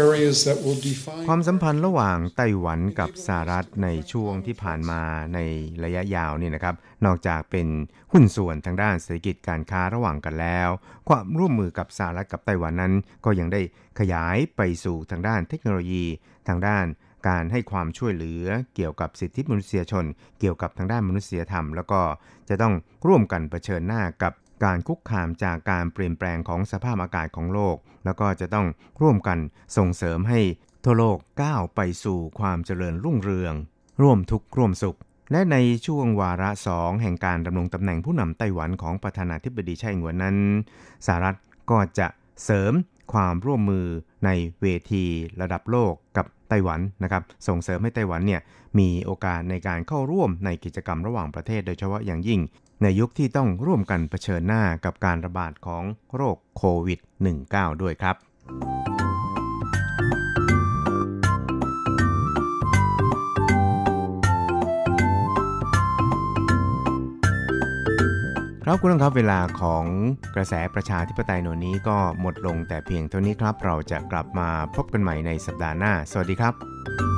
Speaker 9: areas that will define
Speaker 7: ความสัมพันธ์ระหว่างไต้หวันกับสหรัฐในช่วงที่ผ่านมาในระยะยาวนี่นะครับ นอกจากเป็นหุ้นส่วนทางด้านเศรษฐกิจการค้าระหว่างกันแล้ว ความร่วมมือกับสหรัฐกับไต้หวันนั้น ก็ยังได้ขยายไปสู่ทางด้านเทคโนโลยี ทางด้านการให้ความช่วยเหลือเกี่ยวกับสิทธิมนุษยชน เกี่ยวกับทางด้านมนุษยธรรม แล้วก็จะต้องร่วมกันเผชิญหน้ากับ การคุกคามจากการเปลี่ยนแปลงของสภาพอากาศของโลก แล้วก็จะต้องร่วมกันส่งเสริมให้ทั่วโลกก้าวไปสู่ความเจริญรุ่งเรือง ร่วมทุกข์ร่วมสุข และในช่วงวาระสองแห่งการดำรงตำแหน่งผู้นำไต้หวันของประธานาธิบดีไช่หงวนนั้นสหรัฐก็จะเสริมความร่วมมือในเวทีระดับโลกกับไต้หวันนะครับ ส่งเสริมให้ไต้หวันเนี่ยมีโอกาสในการเข้าร่วมในกิจกรรมระหว่างประเทศ โดยเฉพาะอย่างยิ่ง ในยุคที่ต้องร่วมกันเผชิญหน้ากับการระบาดของโรคโควิด -19 ด้วยครับ ครับคุณผู้ชมครับเวลาของกระแสประชาธิปไตยโนนี้ก็หมดลงแต่เพียงเท่านี้ครับ เราจะกลับมาพบกันใหม่ในสัปดาห์หน้า สวัสดีครับ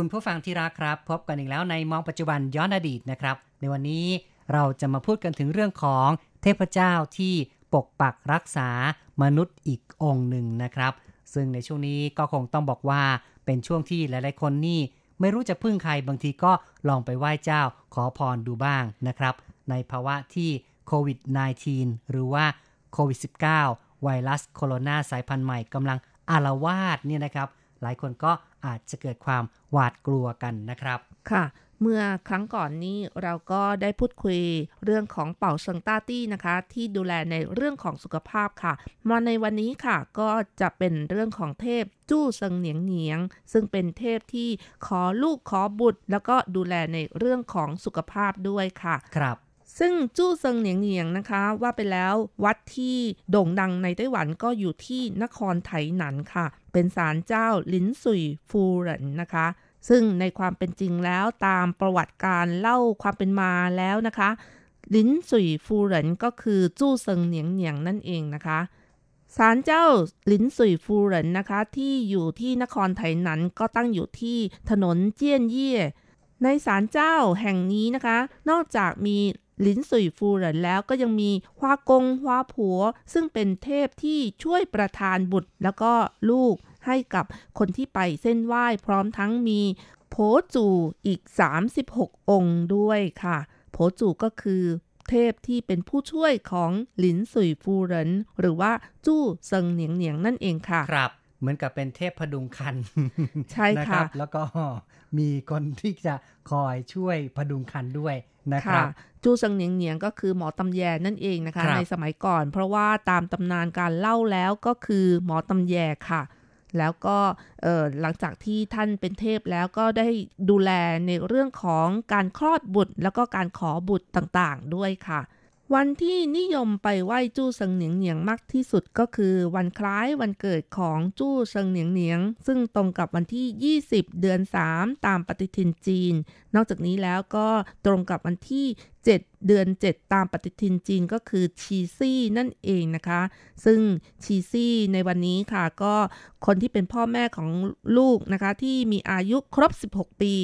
Speaker 3: คุณผู้ฟังที่รักครับ พบกันอีกแล้วในมองปัจจุบันย้อนอดีตนะครับ ในวันนี้เราจะมาพูดกันถึงเรื่องของเทพเจ้าที่ปกปักรักษามนุษย์อีกองค์หนึ่งนะครับ ซึ่งในช่วงนี้ก็คงต้องบอกว่าเป็นช่วงที่หลาย ๆ คนนี่ไม่รู้จะพึ่งใครบางทีก็ลองไปไหว้เจ้าขอพรดูบ้างนะครับ ในภาวะที่โควิด -19 หรือว่าโควิด -19 ไวรัสโคโรนาสายพันธุ์ใหม่กำลังอารวาสเนี่ยนะครับ หลายคนก็ อาจจะเกิดความหวาดกลัวกันนะครับ
Speaker 10: ค่ะ เมื่อครั้งก่อนนี้เราก็ได้พูดคุยเรื่องของเป่าเซิงต้าตี้นะคะ ที่ดูแลในเรื่องของสุขภาพค่ะ มาในวันนี้ค่ะก็จะเป็นเรื่องของเทพจู้เซิงเหนียงเหนียง ซึ่งเป็นเทพที่ขอลูกขอบุตร แล้วก็ดูแลในเรื่องของสุขภาพด้วยค่ะ
Speaker 3: ครับ
Speaker 10: ซึ่งจู้เซิงเหนียงเหนียงนะคะ ว่าไปแล้ววัดที่โด่งดังในไต้หวันก็อยู่ที่นครไถหนันค่ะ เป็นศาลเจ้าลินสุยฟูเหรินนะคะ ซึ่งในความเป็นจริงแล้วตามประวัติการเล่าความเป็นมาแล้วนะคะลินสุยฟูเหรินก็คือจู้เซิงเหนียงเหนียงนั่นเองนะคะศาลเจ้าลินสุยฟูเหรินนะคะ ที่อยู่ที่นครไถหนันก็ตั้งอยู่ที่ถนนเจี้ยนเย่ในศาลเจ้าแห่งนี้นะคะ นอกจากมี ลินสุยฟูเหรินแล้วก็ยังมีฮวากงฮวาผัว ซึ่งเป็นเทพที่ช่วยประทานบุตรแล้วก็ลูกให้กับคนที่ไปเส้นไหว้พร้อมทั้งมีโผจูอีก 36 องค์ด้วยค่ะโผจูก็คือเทพที่เป็นผู้ช่วยของหลินสุยฟูเหรินหรือว่าจู้เซิงเหนียงเหนียงนั่นเองค่ะ
Speaker 3: ครับ เหมือนกับเป็นเทพพดุงคัน
Speaker 10: ใช่ค่ะ
Speaker 3: นรับแล้วก็มีคนที่จะคอยช่วยพดุงคันด้วยนะครับ
Speaker 10: จูเซิงเหนียงเหนียงก็คือหมอตำแยนั่นเองนะคะ
Speaker 3: ครับ
Speaker 10: ในสมัยก่อน เพราะว่าตามตำนานการเล่าแล้วก็คือหมอตำแยค่ะ แล้วก็เอ่อหลังจากที่ท่านเป็นเทพแล้วก็ได้ดูแลในเรื่องของการคลอดบุตร แล้วก็การขอบุตรต่างๆ ด้วยค่ะ วันที่นิยมไปไหว้จู้เซิงเหนียงเหนียงมากที่สุดก็คือ วันคล้ายวันเกิดของจู้เซิงเหนียงเหนียง ซึ่งตรงกับวันที่ 20 เดือน 3 ตามปฏิทินจีน นอกจากนี้แล้วก็ตรงกับวันที่ 7 เดือน 7 ตามปฏิทินจีนก็คือชีซี่นั่นเองนะคะ ซึ่งชีซี่ในวันนี้ค่ะ ก็คนที่เป็นพ่อแม่ของลูกนะคะ ที่มีอายุครบ 16 ปี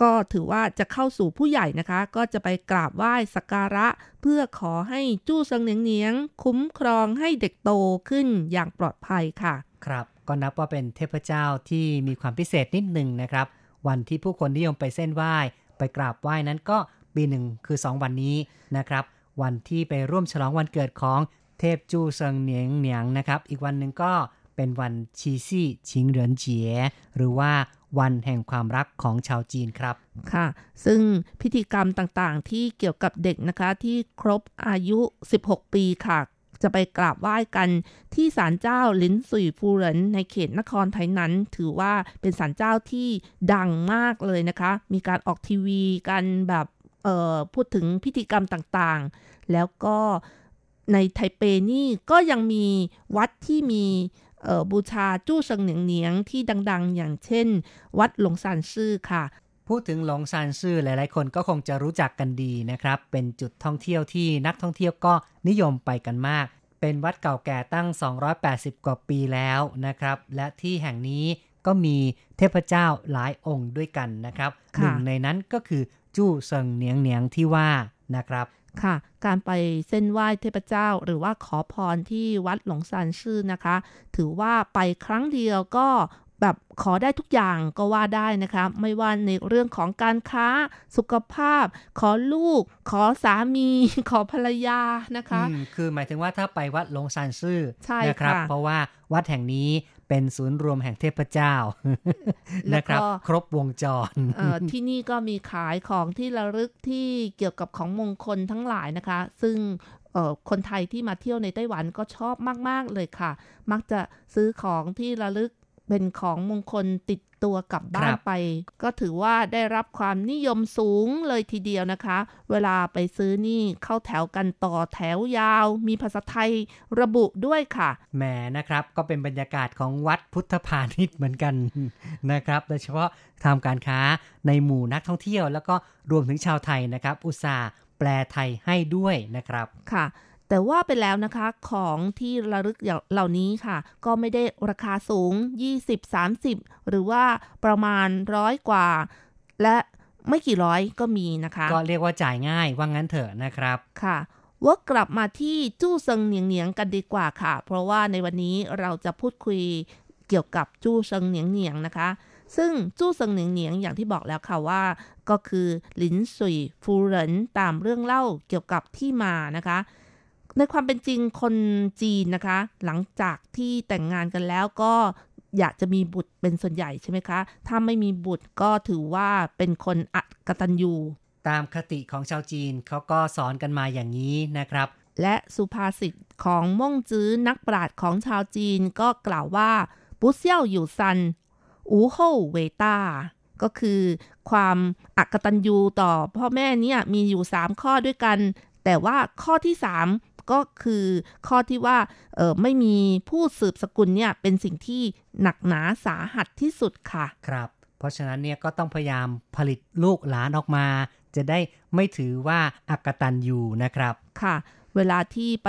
Speaker 10: ก็ถือว่าจะเข้าสู่ผู้ใหญ่นะคะ ก็จะไปกราบไหว้สักการะ เพื่อขอให้จู้เซิงเหนียงเนียง คุ้มครองให้เด็กโตขึ้นอย่างปลอดภัยค่ะ
Speaker 3: ครับ ก็นับว่าเป็นเทพเจ้าที่มีความพิเศษนิดหนึ่งนะครับ วันที่ผู้คนนิยมไปเส้นไหว้ ไปกราบไหว้นั้นก็ปีหนึ่งคือ 2 วันนี้นะครับ วันที่ไปร่วมฉลองวันเกิดของเทพจูเซิงเหนียงเหนียงนะครับ อีกวันหนึ่งก็เป็นวันชีซี่ชิงเหรินเจียหรือว่า วันแห่งความรักของชาวจีนครับ
Speaker 10: ค่ะ ซึ่งพิธีกรรมต่างๆ ที่เกี่ยวกับเด็กนะคะที่ครบอายุ 16 ปีค่ะ จะไปกราบไหว้กันที่ศาลเจ้าลินสุยฟูเหรินในเขตนครไทยนั้น ถือว่าเป็นศาลเจ้าที่ดังมากเลยนะคะ มีการออกทีวีกันแบบพูดถึงพิธีกรรมต่างๆ แล้วก็ในไทเปนี่ก็ยังมีวัดที่มี บูชาจู้เซิงเหนียงเหนียงที่ดัง ๆ อย่างเช่น วัดหลงซานซื่อค่ะ
Speaker 3: พูดถึงหลงซานซื่อหลาย ๆ คนก็คงจะรู้จักกันดีนะครับ เป็นจุดท่องเที่ยวที่นักท่องเที่ยวก็นิยมไปกันมาก เป็นวัดเก่าแก่ตั้ง 280 กว่าปีแล้วนะครับ และที่แห่งนี้ก็มีเทพเจ้าหลายองค์ด้วยกันนะครับ
Speaker 10: ค่ะ
Speaker 3: หนึ่งในนั้นก็คือจู้เซิงเหนียงเหนียงที่ว่านะครับ
Speaker 10: ค่ะ การไปเส้นไหว้เทพเจ้า หรือว่าขอพรที่วัดหลงซานซื่อนะคะ ถือว่าไปครั้งเดียวก็แบบขอได้ทุกอย่างก็ว่าได้นะคะ ไม่ว่าในเรื่องของการค้าสุขภาพ ขอลูก ขอสามี ขอภรรยานะคะ
Speaker 3: อืมคือหมายถึงว่าถ้าไปวัดหลงซานซื่อ
Speaker 10: ใช่
Speaker 3: นะครับ
Speaker 10: ค่ะ
Speaker 3: เพราะว่าวัดแห่งนี้ เป็นศูนย์รวมแห่งเทพเจ้า
Speaker 10: แล้วก็
Speaker 3: นะครับ ครบวงจร
Speaker 10: เอ่อที่นี่ก็มีขายของที่ระลึกที่เกี่ยวกับของมงคลทั้งหลายนะคะ ซึ่งเอ่อคนไทยที่มาเที่ยวในไต้หวันก็ชอบมาก ๆ เลยค่ะ มักจะซื้อของที่ระลึกเป็นของมงคลติด ตัวกลับบ้านไป ก็ถือว่าได้รับความนิยมสูงเลยทีเดียวนะคะ เวลาไปซื้อนี่เข้าแถวกันต่อแถวยาว มีภาษาไทยระบุด้วยค่ะ
Speaker 3: แหมนะครับ ก็เป็นบรรยากาศของวัดพุทธพาณิชย์เหมือนกันนะครับ โดยเฉพาะทำการค้าในหมู่นักท่องเที่ยว แล้วก็รวมถึงชาวไทยนะครับ อุตส่าห์แปลไทยให้ด้วยนะครับ
Speaker 10: ค่ะ แต่ว่าไปแล้วนะคะของที่ระลึกเหล่านี้ค่ะ ก็ไม่ได้ราคาสูง 20-30 หรือว่าประมาณร้อยกว่า และไม่กี่ร้อยก็มีนะคะ
Speaker 3: ก็เรียกว่าจ่ายง่ายว่างั้นเถอะนะครับ
Speaker 10: ค่ะวกกลับมาที่จู้เซิงเหนียงเหนียงกันดีกว่าค่ะ เพราะว่าในวันนี้เราจะพูดคุยเกี่ยวกับจู้เซิงเหนียงเหนียงนะคะ ซึ่งจู้เซิงเหนียงเหนียงอย่างที่บอกแล้วค่ะว่า ก็คือหลินสุยฟูเหรินตามเรื่องเล่าเกี่ยวกับที่มานะคะ ในความเป็นจริงคนจีนนะคะ หลังจากที่แต่งงานกันแล้วก็อยากจะมีบุตรเป็นส่วนใหญ่ใช่ไหมคะ ถ้าไม่มีบุตรก็ถือว่าเป็นคนอักตันยู
Speaker 3: ตามคติของชาวจีนเขาก็สอนกันมาอย่างนี้นะครับ
Speaker 10: และสุภาษิตของม่งจื้อนักปราชญ์ของชาวจีนก็กล่าวว่าปุเซี่ยวอยู่ซันอูโฮเวต้าก็คือความอักตันยูต่อพ่อแม่เนี่ยมีอยู่ 3 ข้อด้วยกัน แต่ว่าข้อที่ 3 ก็คือข้อที่ว่าเออไม่มีผู้สืบสกุลเนี่ยเป็นสิ่งที่หนักหนาสาหัสที่สุดค่ะ
Speaker 3: ครับ เพราะฉะนั้นเนี่ยก็ต้องพยายามผลิตลูกหลานออกมา จะได้ไม่ถือว่าอักตันยูนะครับ
Speaker 10: ค่ะเวลาที่ไป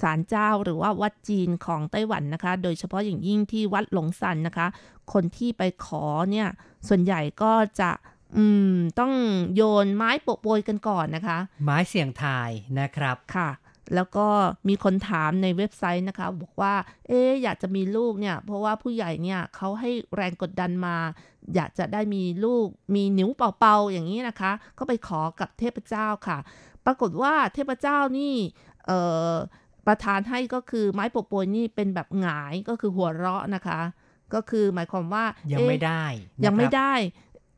Speaker 10: ศาลเจ้าหรือว่าวัดจีนของไต้หวันนะคะ โดยเฉพาะอย่างยิ่งที่วัดหลงซันนะคะ คนที่ไปขอเนี่ย ส่วนใหญ่ก็จะอืมต้องโยนไม้โปะโปยกันก่อนนะคะ
Speaker 3: ไม้เสี่ยงทายนะครับ
Speaker 10: ค่ะ แล้วก็มีคนถามในเว็บไซต์นะคะ บอกว่า เอ๊ะอยากจะมีลูกเนี่ย เพราะว่าผู้ใหญ่เนี่ยเขาให้แรงกดดันมา อยากจะได้มีลูก มีนิ้วเป่าๆอย่างนี้นะคะ ก็ไปขอกับเทพเจ้าค่ะ ปรากฏว่าเทพเจ้านี่เอ่อประทานให้ก็คือไม้โปะโปยนี่เป็นแบบหงายก็คือหัวเราะนะคะ ก็คือหมายความว่า
Speaker 3: ยั
Speaker 10: ยัง
Speaker 3: ไม่ได้นะครับ
Speaker 10: ยังไม่ได้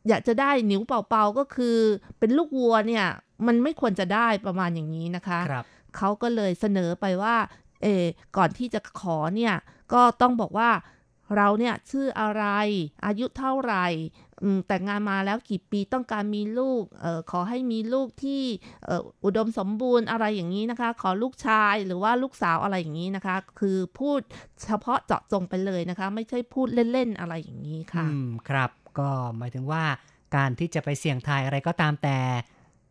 Speaker 10: อยากจะได้นิ้วเป่าๆก็คือเป็นลูกวัวเนี่ย มันไม่ควรจะได้ประมาณอย่างนี้นะคะ
Speaker 3: ครับ
Speaker 10: เขาก็เลยเสนอไปว่า เออก่อนที่จะขอเนี่ย ก็ต้องบอกว่าเราเนี่ยชื่ออะไร อายุเท่าไหร่แต่งงานมาแล้วกี่ปีต้องการมีลูกออขอให้มีลูกที่อุดมสมบูรณ์อะไรอย่างนี้นะคะ ขอลูกชายหรือว่าลูกสาวอะไรอย่างนี้นะคะ คือพูดเฉพาะเจาะจงไปเลยนะคะ ไม่ใช่พูดเล่นๆอะไรอย่างนี้ค่ะ
Speaker 3: อืมครับ ก็หมายถึงว่าการที่จะไปเสี่ยงทายอะไรก็ตามแต่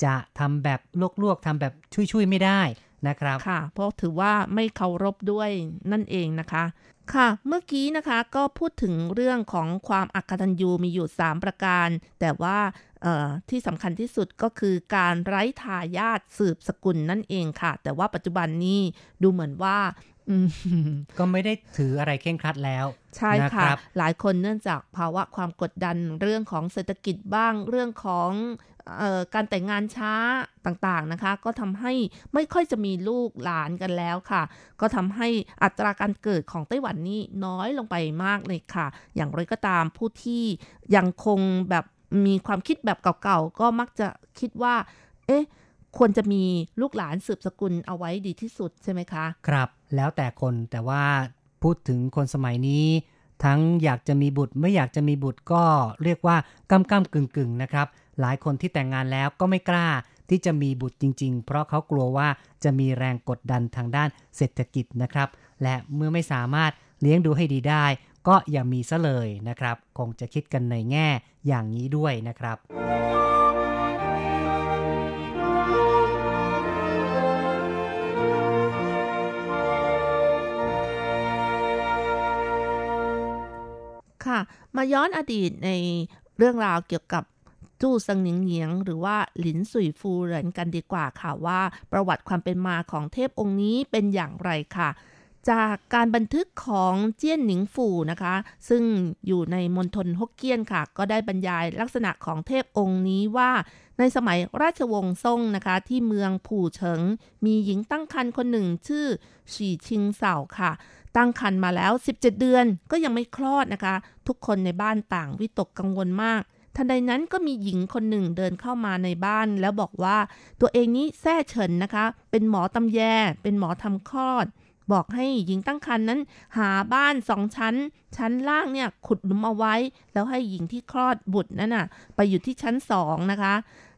Speaker 3: จะทำแบบลวกๆทำแบบชุยๆไม่ได้ นะครับ
Speaker 10: ค่ะ เพราะถือว่าไม่เคารพด้วยนั่นเองนะคะ ค่ะ เมื่อกี้นะคะก็พูดถึงเรื่องของความอักตันยูมีอยู่ 3 ประการ แต่ว่าที่สำคัญที่สุดก็คือการไร้ทายาทสืบสกุลนั่นเองค่ะ แต่ว่าปัจจุบันนี้ดูเหมือนว่า
Speaker 3: ก็ไม่ได้ถืออะไรเคร่งครัดแล้ว
Speaker 10: ใช่
Speaker 3: นะ
Speaker 10: ค่ะ
Speaker 3: รับ
Speaker 10: หลายคนเนื่องจากภาวะความกดดันเรื่องของเศรษฐกิจบ้างเรื่องของเออการแต่งงานช้าต่างๆนะคะ ก็ทำให้ไม่ค่อยจะมีลูกหลานกันแล้วค่ะ ก็ทำให้อัตราการเกิดของไต้หวันนี่น้อยลงไปมากเลยค่ะ อย่างไรก็ตามผู้ที่ยังคงแบบมีความคิดแบบเก่าๆ ก็มักจะคิดว่า เอ๊ะ ควรจะมีลูกหลานสืบสกุลเอาไว้ดีที่สุดใช่ไหมคะ
Speaker 3: ครับ แล้วแต่คนแต่ว่าพูดถึงคนสมัยนี้ ทั้งอยากจะมีบุตรไม่อยากจะมีบุตรก็เรียกว่ากำกำกึ่งกึ่งนะครับ หลายคนที่แต่งงานแล้วก็ไม่กล้าที่จะมีบุตรจริง ๆ เพราะเขากลัวว่าจะมีแรงกดดันทางด้านเศรษฐกิจนะครับ และเมื่อไม่สามารถเลี้ยงดูให้ดีได้ ก็อย่ามีซะเลยนะครับ คงจะคิดกันในแง่อย่างนี้ด้วยนะครับ
Speaker 10: มาย้อนอดีตในเรื่องราวเกี่ยวกับจู้ซังหนิงเหงียง หรือว่าหลินสุยฟูเหรินกันดีกว่าค่ะว่า ประวัติความเป็นมาของเทพองค์นี้เป็นอย่างไรค่ะ จากการบันทึกของเจี้ยนหนิงฝูนะคะ ซึ่งอยู่ในมณฑลฮกเกี้ยนค่ะ ก็ได้บรรยายลักษณะของเทพองค์นี้ว่า ในสมัยราชวงศ์ซ่งนะคะ ที่เมืองผู่เฉิง มีหญิงตั้งครรภ์คนหนึ่งชื่อฉีชิงเสาค่ะ ตั้งครรภ์มาแล้ว 17 เดือนก็ยังไม่คลอดนะคะ ทุกคนในบ้านต่างวิตกกังวลมากทันใดนั้นก็มีหญิงคนหนึ่งเดินเข้ามาในบ้านแล้วบอกว่า ตัวเองนี้แท้เฉินนะคะ เป็นหมอตำแย เป็นหมอทำคลอด บอกให้หญิงตั้งครรภ์นั้น หาบ้านสองชั้น ชั้นล่างเนี่ยขุดหลุมเอาไว้ แล้วให้หญิงที่คลอดบุตรนั่นน่ะ ไปอยู่ที่ชั้นสองนะคะ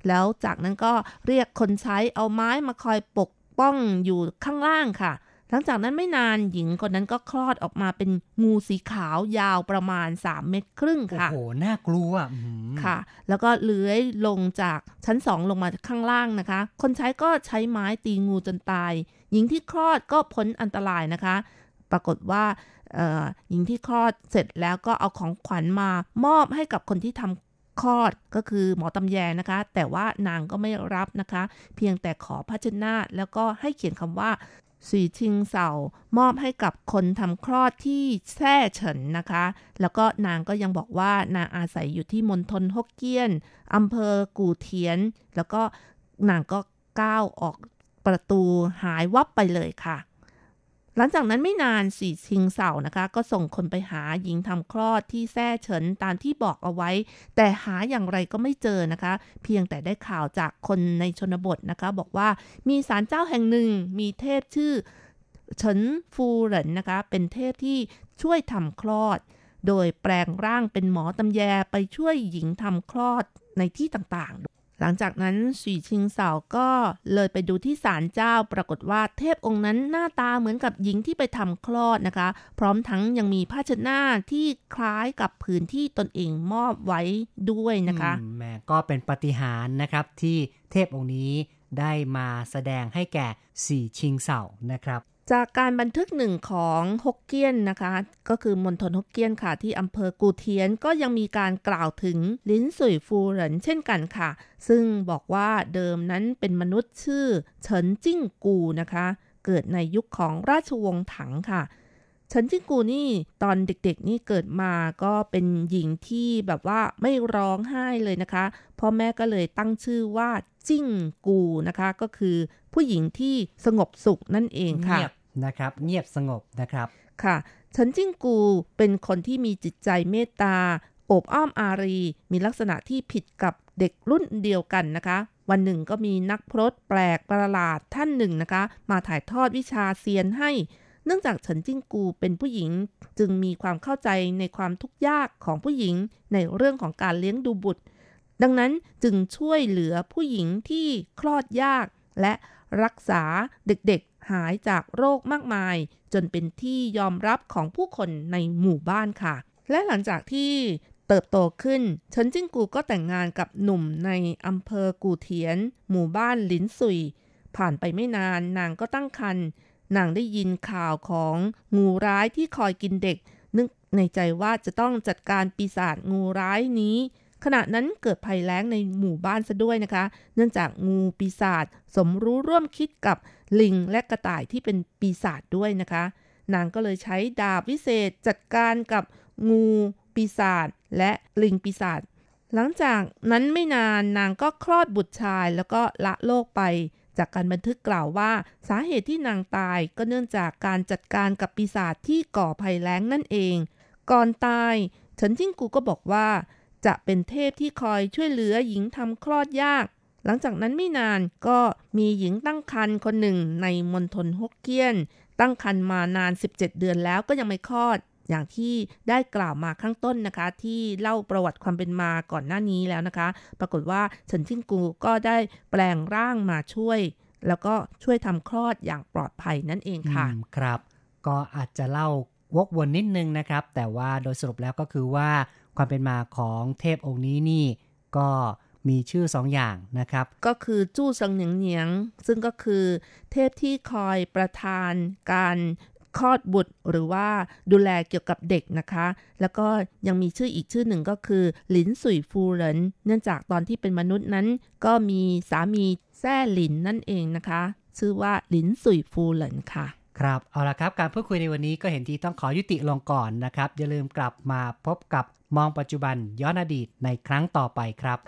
Speaker 10: แล้วจากนั้นก็เรียกคนใช้เอาไม้มาคอยปกป้องอยู่ข้างล่างค่ะหลังจากนั้นไม่นานหญิงคนนั้นก็คลอดออกมาเป็นงูสีขาวยาวประมาณ 3 เมตรครึ่ง
Speaker 3: โอ้
Speaker 10: ค่ะ
Speaker 3: โห น่ากลัวอืม
Speaker 10: ค่ะ แล้วก็เลื้อยลงจากชั้นสองลงมาข้างล่างนะคะ คนใช้ก็ใช้ไม้ตีงูจนตาย หญิงที่คลอดก็พ้นอันตรายนะคะ ปรากฏว่าหญิงที่คลอดเสร็จแล้วก็เอาของขวัญมามอบให้กับคนที่ทำคลอดก็คือหมอตำแยนะคะ แต่ว่านางก็ไม่รับนะคะ เพียงแต่ขอพระชนะแล้วก็ให้เขียนคำว่าสีชิงเสามอบให้กับคนทำคลอดที่แท่เฉินนะคะ แล้วก็นางก็ยังบอกว่านางอาศัยอยู่ที่มณฑลฮกเกี้ยนอำเภอกู่เทียน แล้วก็นางก็ก้าวออก ประตูหายวับไปเลยค่ะ หลังจากนั้นไม่นานสีชิงเสานะคะ ก็ส่งคนไปหาหญิงทำคลอดที่แท่เฉินตามที่บอกเอาไว้ แต่หาอย่างไรก็ไม่เจอนะคะ เพียงแต่ได้ข่าวจากคนในชนบทนะคะ บอกว่ามีศาลเจ้าแห่งหนึ่งมีเทพชื่อเฉินฟูเหรินนะคะ เป็นเทพที่ช่วยทำคลอด โดยแปลงร่างเป็นหมอตำแยไปช่วยหญิงทำคลอดในที่ต่างๆ หลังจากนั้นสีชิงเสาก็เลยไปดูที่ศาลเจ้า ปรากฏว่าเทพองค์นั้นหน้าตาเหมือนกับหญิงที่ไปทำคลอดนะคะ พร้อมทั้งยังมีผ้าเช็ดหน้าที่คล้ายกับผืนที่ตนเองมอบไว้ด้วยนะคะ
Speaker 3: มแม่ก็เป็นปฏิหารนะครับที่เทพองค์นี้ได้มาแสดงให้แก่สี่ชิงเสานะครับ
Speaker 10: จากการบันทึกหนึ่งของฮกเกี้ยนนะคะ ก็คือมณฑลฮกเกี้ยนค่ะ ที่อำเภอกูเทียนก็ยังมีการกล่าวถึงลิ้นสุยฟูเหรินเช่นกันค่ะ ซึ่งบอกว่าเดิมนั้นเป็นมนุษย์ชื่อเฉินจิ้งกูนะคะ เกิดในยุคของราชวงศ์ถังค่ะเฉินจิ้งกูนี่ตอนเด็กๆนี่เกิดมาก็เป็นหญิงที่แบบว่าไม่ร้องไห้เลยนะคะพ่อแม่ก็เลยตั้งชื่อว่าจิ้งกูนะคะ ก็คือผู้หญิงที่สงบสุขนั่นเองค่ะ
Speaker 3: เงียบ นะครับ เงียบสงบนะครับ
Speaker 10: ค่ะเฉินจิ้งกูเป็นคนที่มีจิตใจเมตตาโอบอ้อมอารี มีลักษณะที่ผิดกับเด็กรุ่นเดียวกันนะคะ วันหนึ่งก็มีนักพรตแปลกประหลาดท่านหนึ่งนะคะ มาถ่ายทอดวิชาเซียนให้ เนื่องจากเฉินจิ้งกูเป็นผู้หญิง จึงมีความเข้าใจในความทุกข์ยากของผู้หญิงในเรื่องของการเลี้ยงดูบุตร ดังนั้นจึงช่วยเหลือผู้หญิงที่คลอดยากและรักษาเด็ก หายจากโรคมากมาย จนเป็นที่ยอมรับของผู้คนในหมู่บ้านค่ะ และหลังจากที่เติบโตขึ้นเฉินจิ้งกูก็แต่งงานกับหนุ่มในอำเภอกูเทียน หมู่บ้านหลินซุย ผ่านไปไม่นานนางก็ตั้งครรภ์นางได้ยินข่าวของงูร้ายที่คอยกินเด็ก นึกในใจว่าจะต้องจัดการปีศาจงูร้ายนี้ ขณะนั้นเกิดภัยแล้งในหมู่บ้านซะด้วยนะคะ เนื่องจากงูปีศาจสมรู้ร่วมคิดกับลิงและกระต่ายที่เป็นปีศาจด้วยนะคะ นางก็เลยใช้ดาบวิเศษจัดการกับงูปีศาจและลิงปีศาจหลังจากนั้นไม่นานนางก็คลอดบุตรชายแล้วก็ละโลกไป จากการบันทึกกล่าวว่า สาเหตุที่นางตายก็เนื่องจากการจัดการกับปีศาจที่ก่อภัยแล้งนั่นเอง ก่อนตายเฉินจิ้งกูก็บอกว่า จะเป็นเทพที่คอยช่วยเหลือหญิงทำคลอดยาก หลังจากนั้นไม่นานก็มีหญิงตั้งครรภ์คนหนึ่งในมณฑลฮกเกี้ยน ตั้งครรภ์มานาน 17 เดือนแล้วก็ยังไม่คลอด อย่างที่ได้กล่าวมาข้างต้นนะคะ ที่เล่าประวัติความเป็นมาก่อนหน้านี้แล้วนะคะ ปรากฏว่าเฉินจิ้งกูก็ได้แปลงร่างมาช่วย แล้วก็ช่วยทำคลอดอย่างปลอดภัยนั่นเองค่ะ
Speaker 3: ครับ ก็อาจจะเล่าวกวนนิดนึงนะครับ แต่ว่าโดยสรุปแล้วก็คือว่า ความเป็นมาของเทพองค์นี้นี่ก็มีชื่อสองอย่างนะครับ
Speaker 10: ก็คือจู้เซิงเหนียงเหนียง ซึ่งก็คือเทพที่คอยประทานการคลอดบุตรหรือว่าดูแลเกี่ยวกับเด็กนะคะ แล้วก็ยังมีชื่ออีกชื่อหนึ่งก็คือหลินสุยฟูเหรินเนื่องจากตอนที่เป็นมนุษย์นั้น ก็มีสามีแซ่หลินนั่นเองนะคะ ชื่อว่าหลินสุยฟูเหรินค่ะ
Speaker 3: ครับเอาละครับการพูดคุยในวันนี้ก็เห็นทีต้องขอยุติลงก่อนนะครับ อย่าลืมกลับมาพบกับมองปัจจุบันย้อนอดีตในครั้งต่อไปครับ